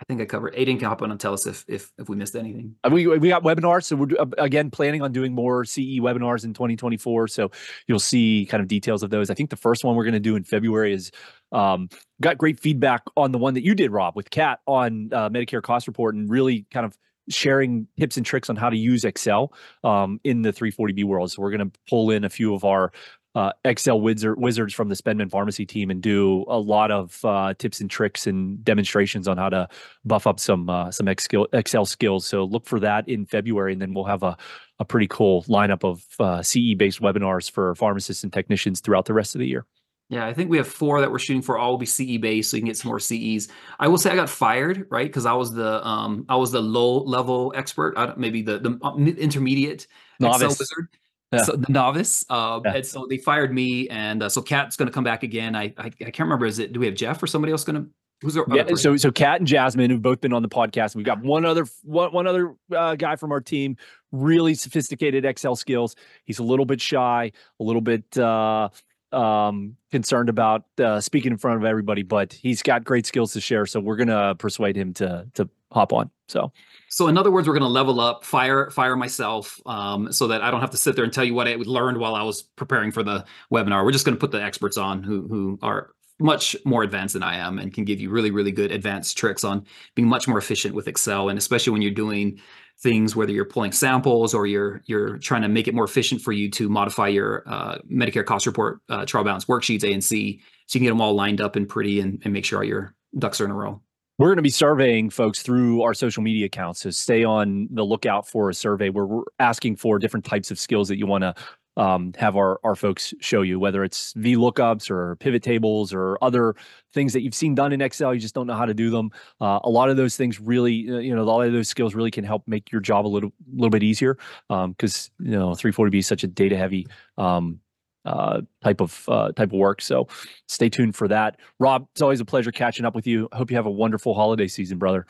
I think I covered. Aiden can hop on and tell us if if if we missed anything. Uh, we we got webinars, so we're uh, again planning on doing more CE webinars in 2024. So you'll see kind of details of those. I think the first one we're going to do in February is um, got great feedback on the one that you did, Rob, with Kat on uh, Medicare cost report, and really kind of sharing tips and tricks on how to use Excel um, in the 340B world. So we're going to pull in a few of our uh, Excel wizard, wizards from the SpendMend Pharmacy team and do a lot of uh, tips and tricks and demonstrations on how to buff up some uh, some Excel skills. So look for that in February, and then we'll have a a pretty cool lineup of uh, CE based webinars for pharmacists and technicians throughout the rest of the year. Yeah, I think we have four that we're shooting for. All will be CE based, so you can get some more CEs. I will say I got fired, right? Because I was the um I was the low level expert, maybe the the uh, intermediate novice. Excel wizard yeah. so the novice. Uh, yeah. And so they fired me, and uh, so Kat's going to come back again. I, I, I can't remember. Is it? Do we have Jeff or somebody else going to? Who's our yeah? So so Kat and Jasmine who've both been on the podcast. We've got one other one one other uh, guy from our team. Really sophisticated Excel skills. He's a little bit shy, a little bit uh, um, concerned about uh, speaking in front of everybody, but he's got great skills to share. So we're gonna persuade him to to hop on. So so in other words, we're going to level up, fire fire myself, um, so that I don't have to sit there and tell you what I learned while I was preparing for the webinar. We're just going to put the experts on who who are much more advanced than I am and can give you really really good advanced tricks on being much more efficient with Excel, and especially when you're doing things whether you're pulling samples or you're you're trying to make it more efficient for you to modify your uh, Medicare cost report uh, trial balance worksheets A and C, so you can get them all lined up and pretty and, and make sure all your ducks are in a row. We're going to be surveying folks through our social media accounts. So stay on the lookout for a survey where we're asking for different types of skills that you want to um, have our, our folks show you, whether it's V lookups or pivot tables or other things that you've seen done in Excel, you just don't know how to do them. Uh, a lot of those things really, uh, you know, a lot of those skills really can help make your job a little little bit easier because um, you know 340B is such a data heavy um, uh, type of uh, type of work. So stay tuned for that. Rob, it's always a pleasure catching up with you. I hope you have a wonderful holiday season, brother.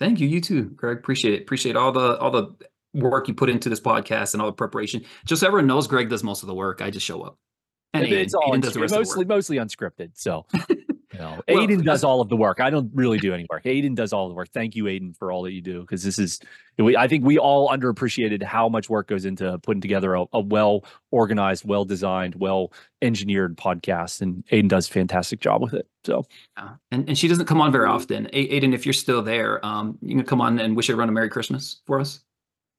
Thank you. You too, Greg. Appreciate it. Appreciate all the all the work you put into this podcast and all the preparation. Just so everyone knows, Greg does most of the work. I just show up. And Aiden, it's all Aiden does the rest mostly mostly unscripted. So [LAUGHS] well, Aiden does all of the work. I don't really do any work. Aiden does all the work. Thank you, Aiden, for all that you do. Because this is, we, I think we all underappreciated how much work goes into putting together a, a well organized, well designed, well engineered podcast. And Aiden does a fantastic job with it. So, yeah. and, and she doesn't come on very often. Aiden, if you're still there, um, you can come on and wish everyone a Merry Christmas for us.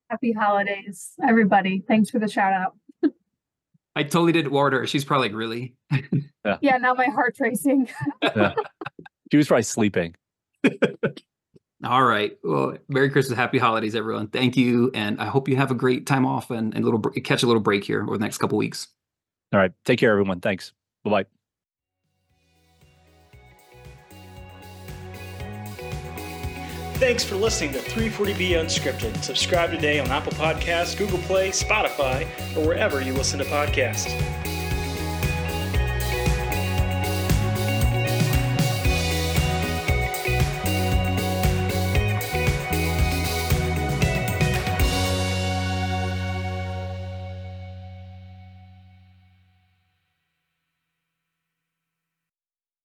Happy holidays, everybody. Thanks for the shout out. I totally didn't warn her. She's probably like, really? yeah. yeah, now my heart's racing. yeah. She was probably sleeping. [LAUGHS] All right. Well, Merry Christmas, Happy Holidays, everyone. Thank you, and I hope you have a great time off and, and little catch a little break here over the next couple weeks. All right. Take care, everyone. Thanks. Bye bye. Thanks for listening to 340B Unscripted. Subscribe today on Apple Podcasts, Google Play, Spotify, or wherever you listen to podcasts.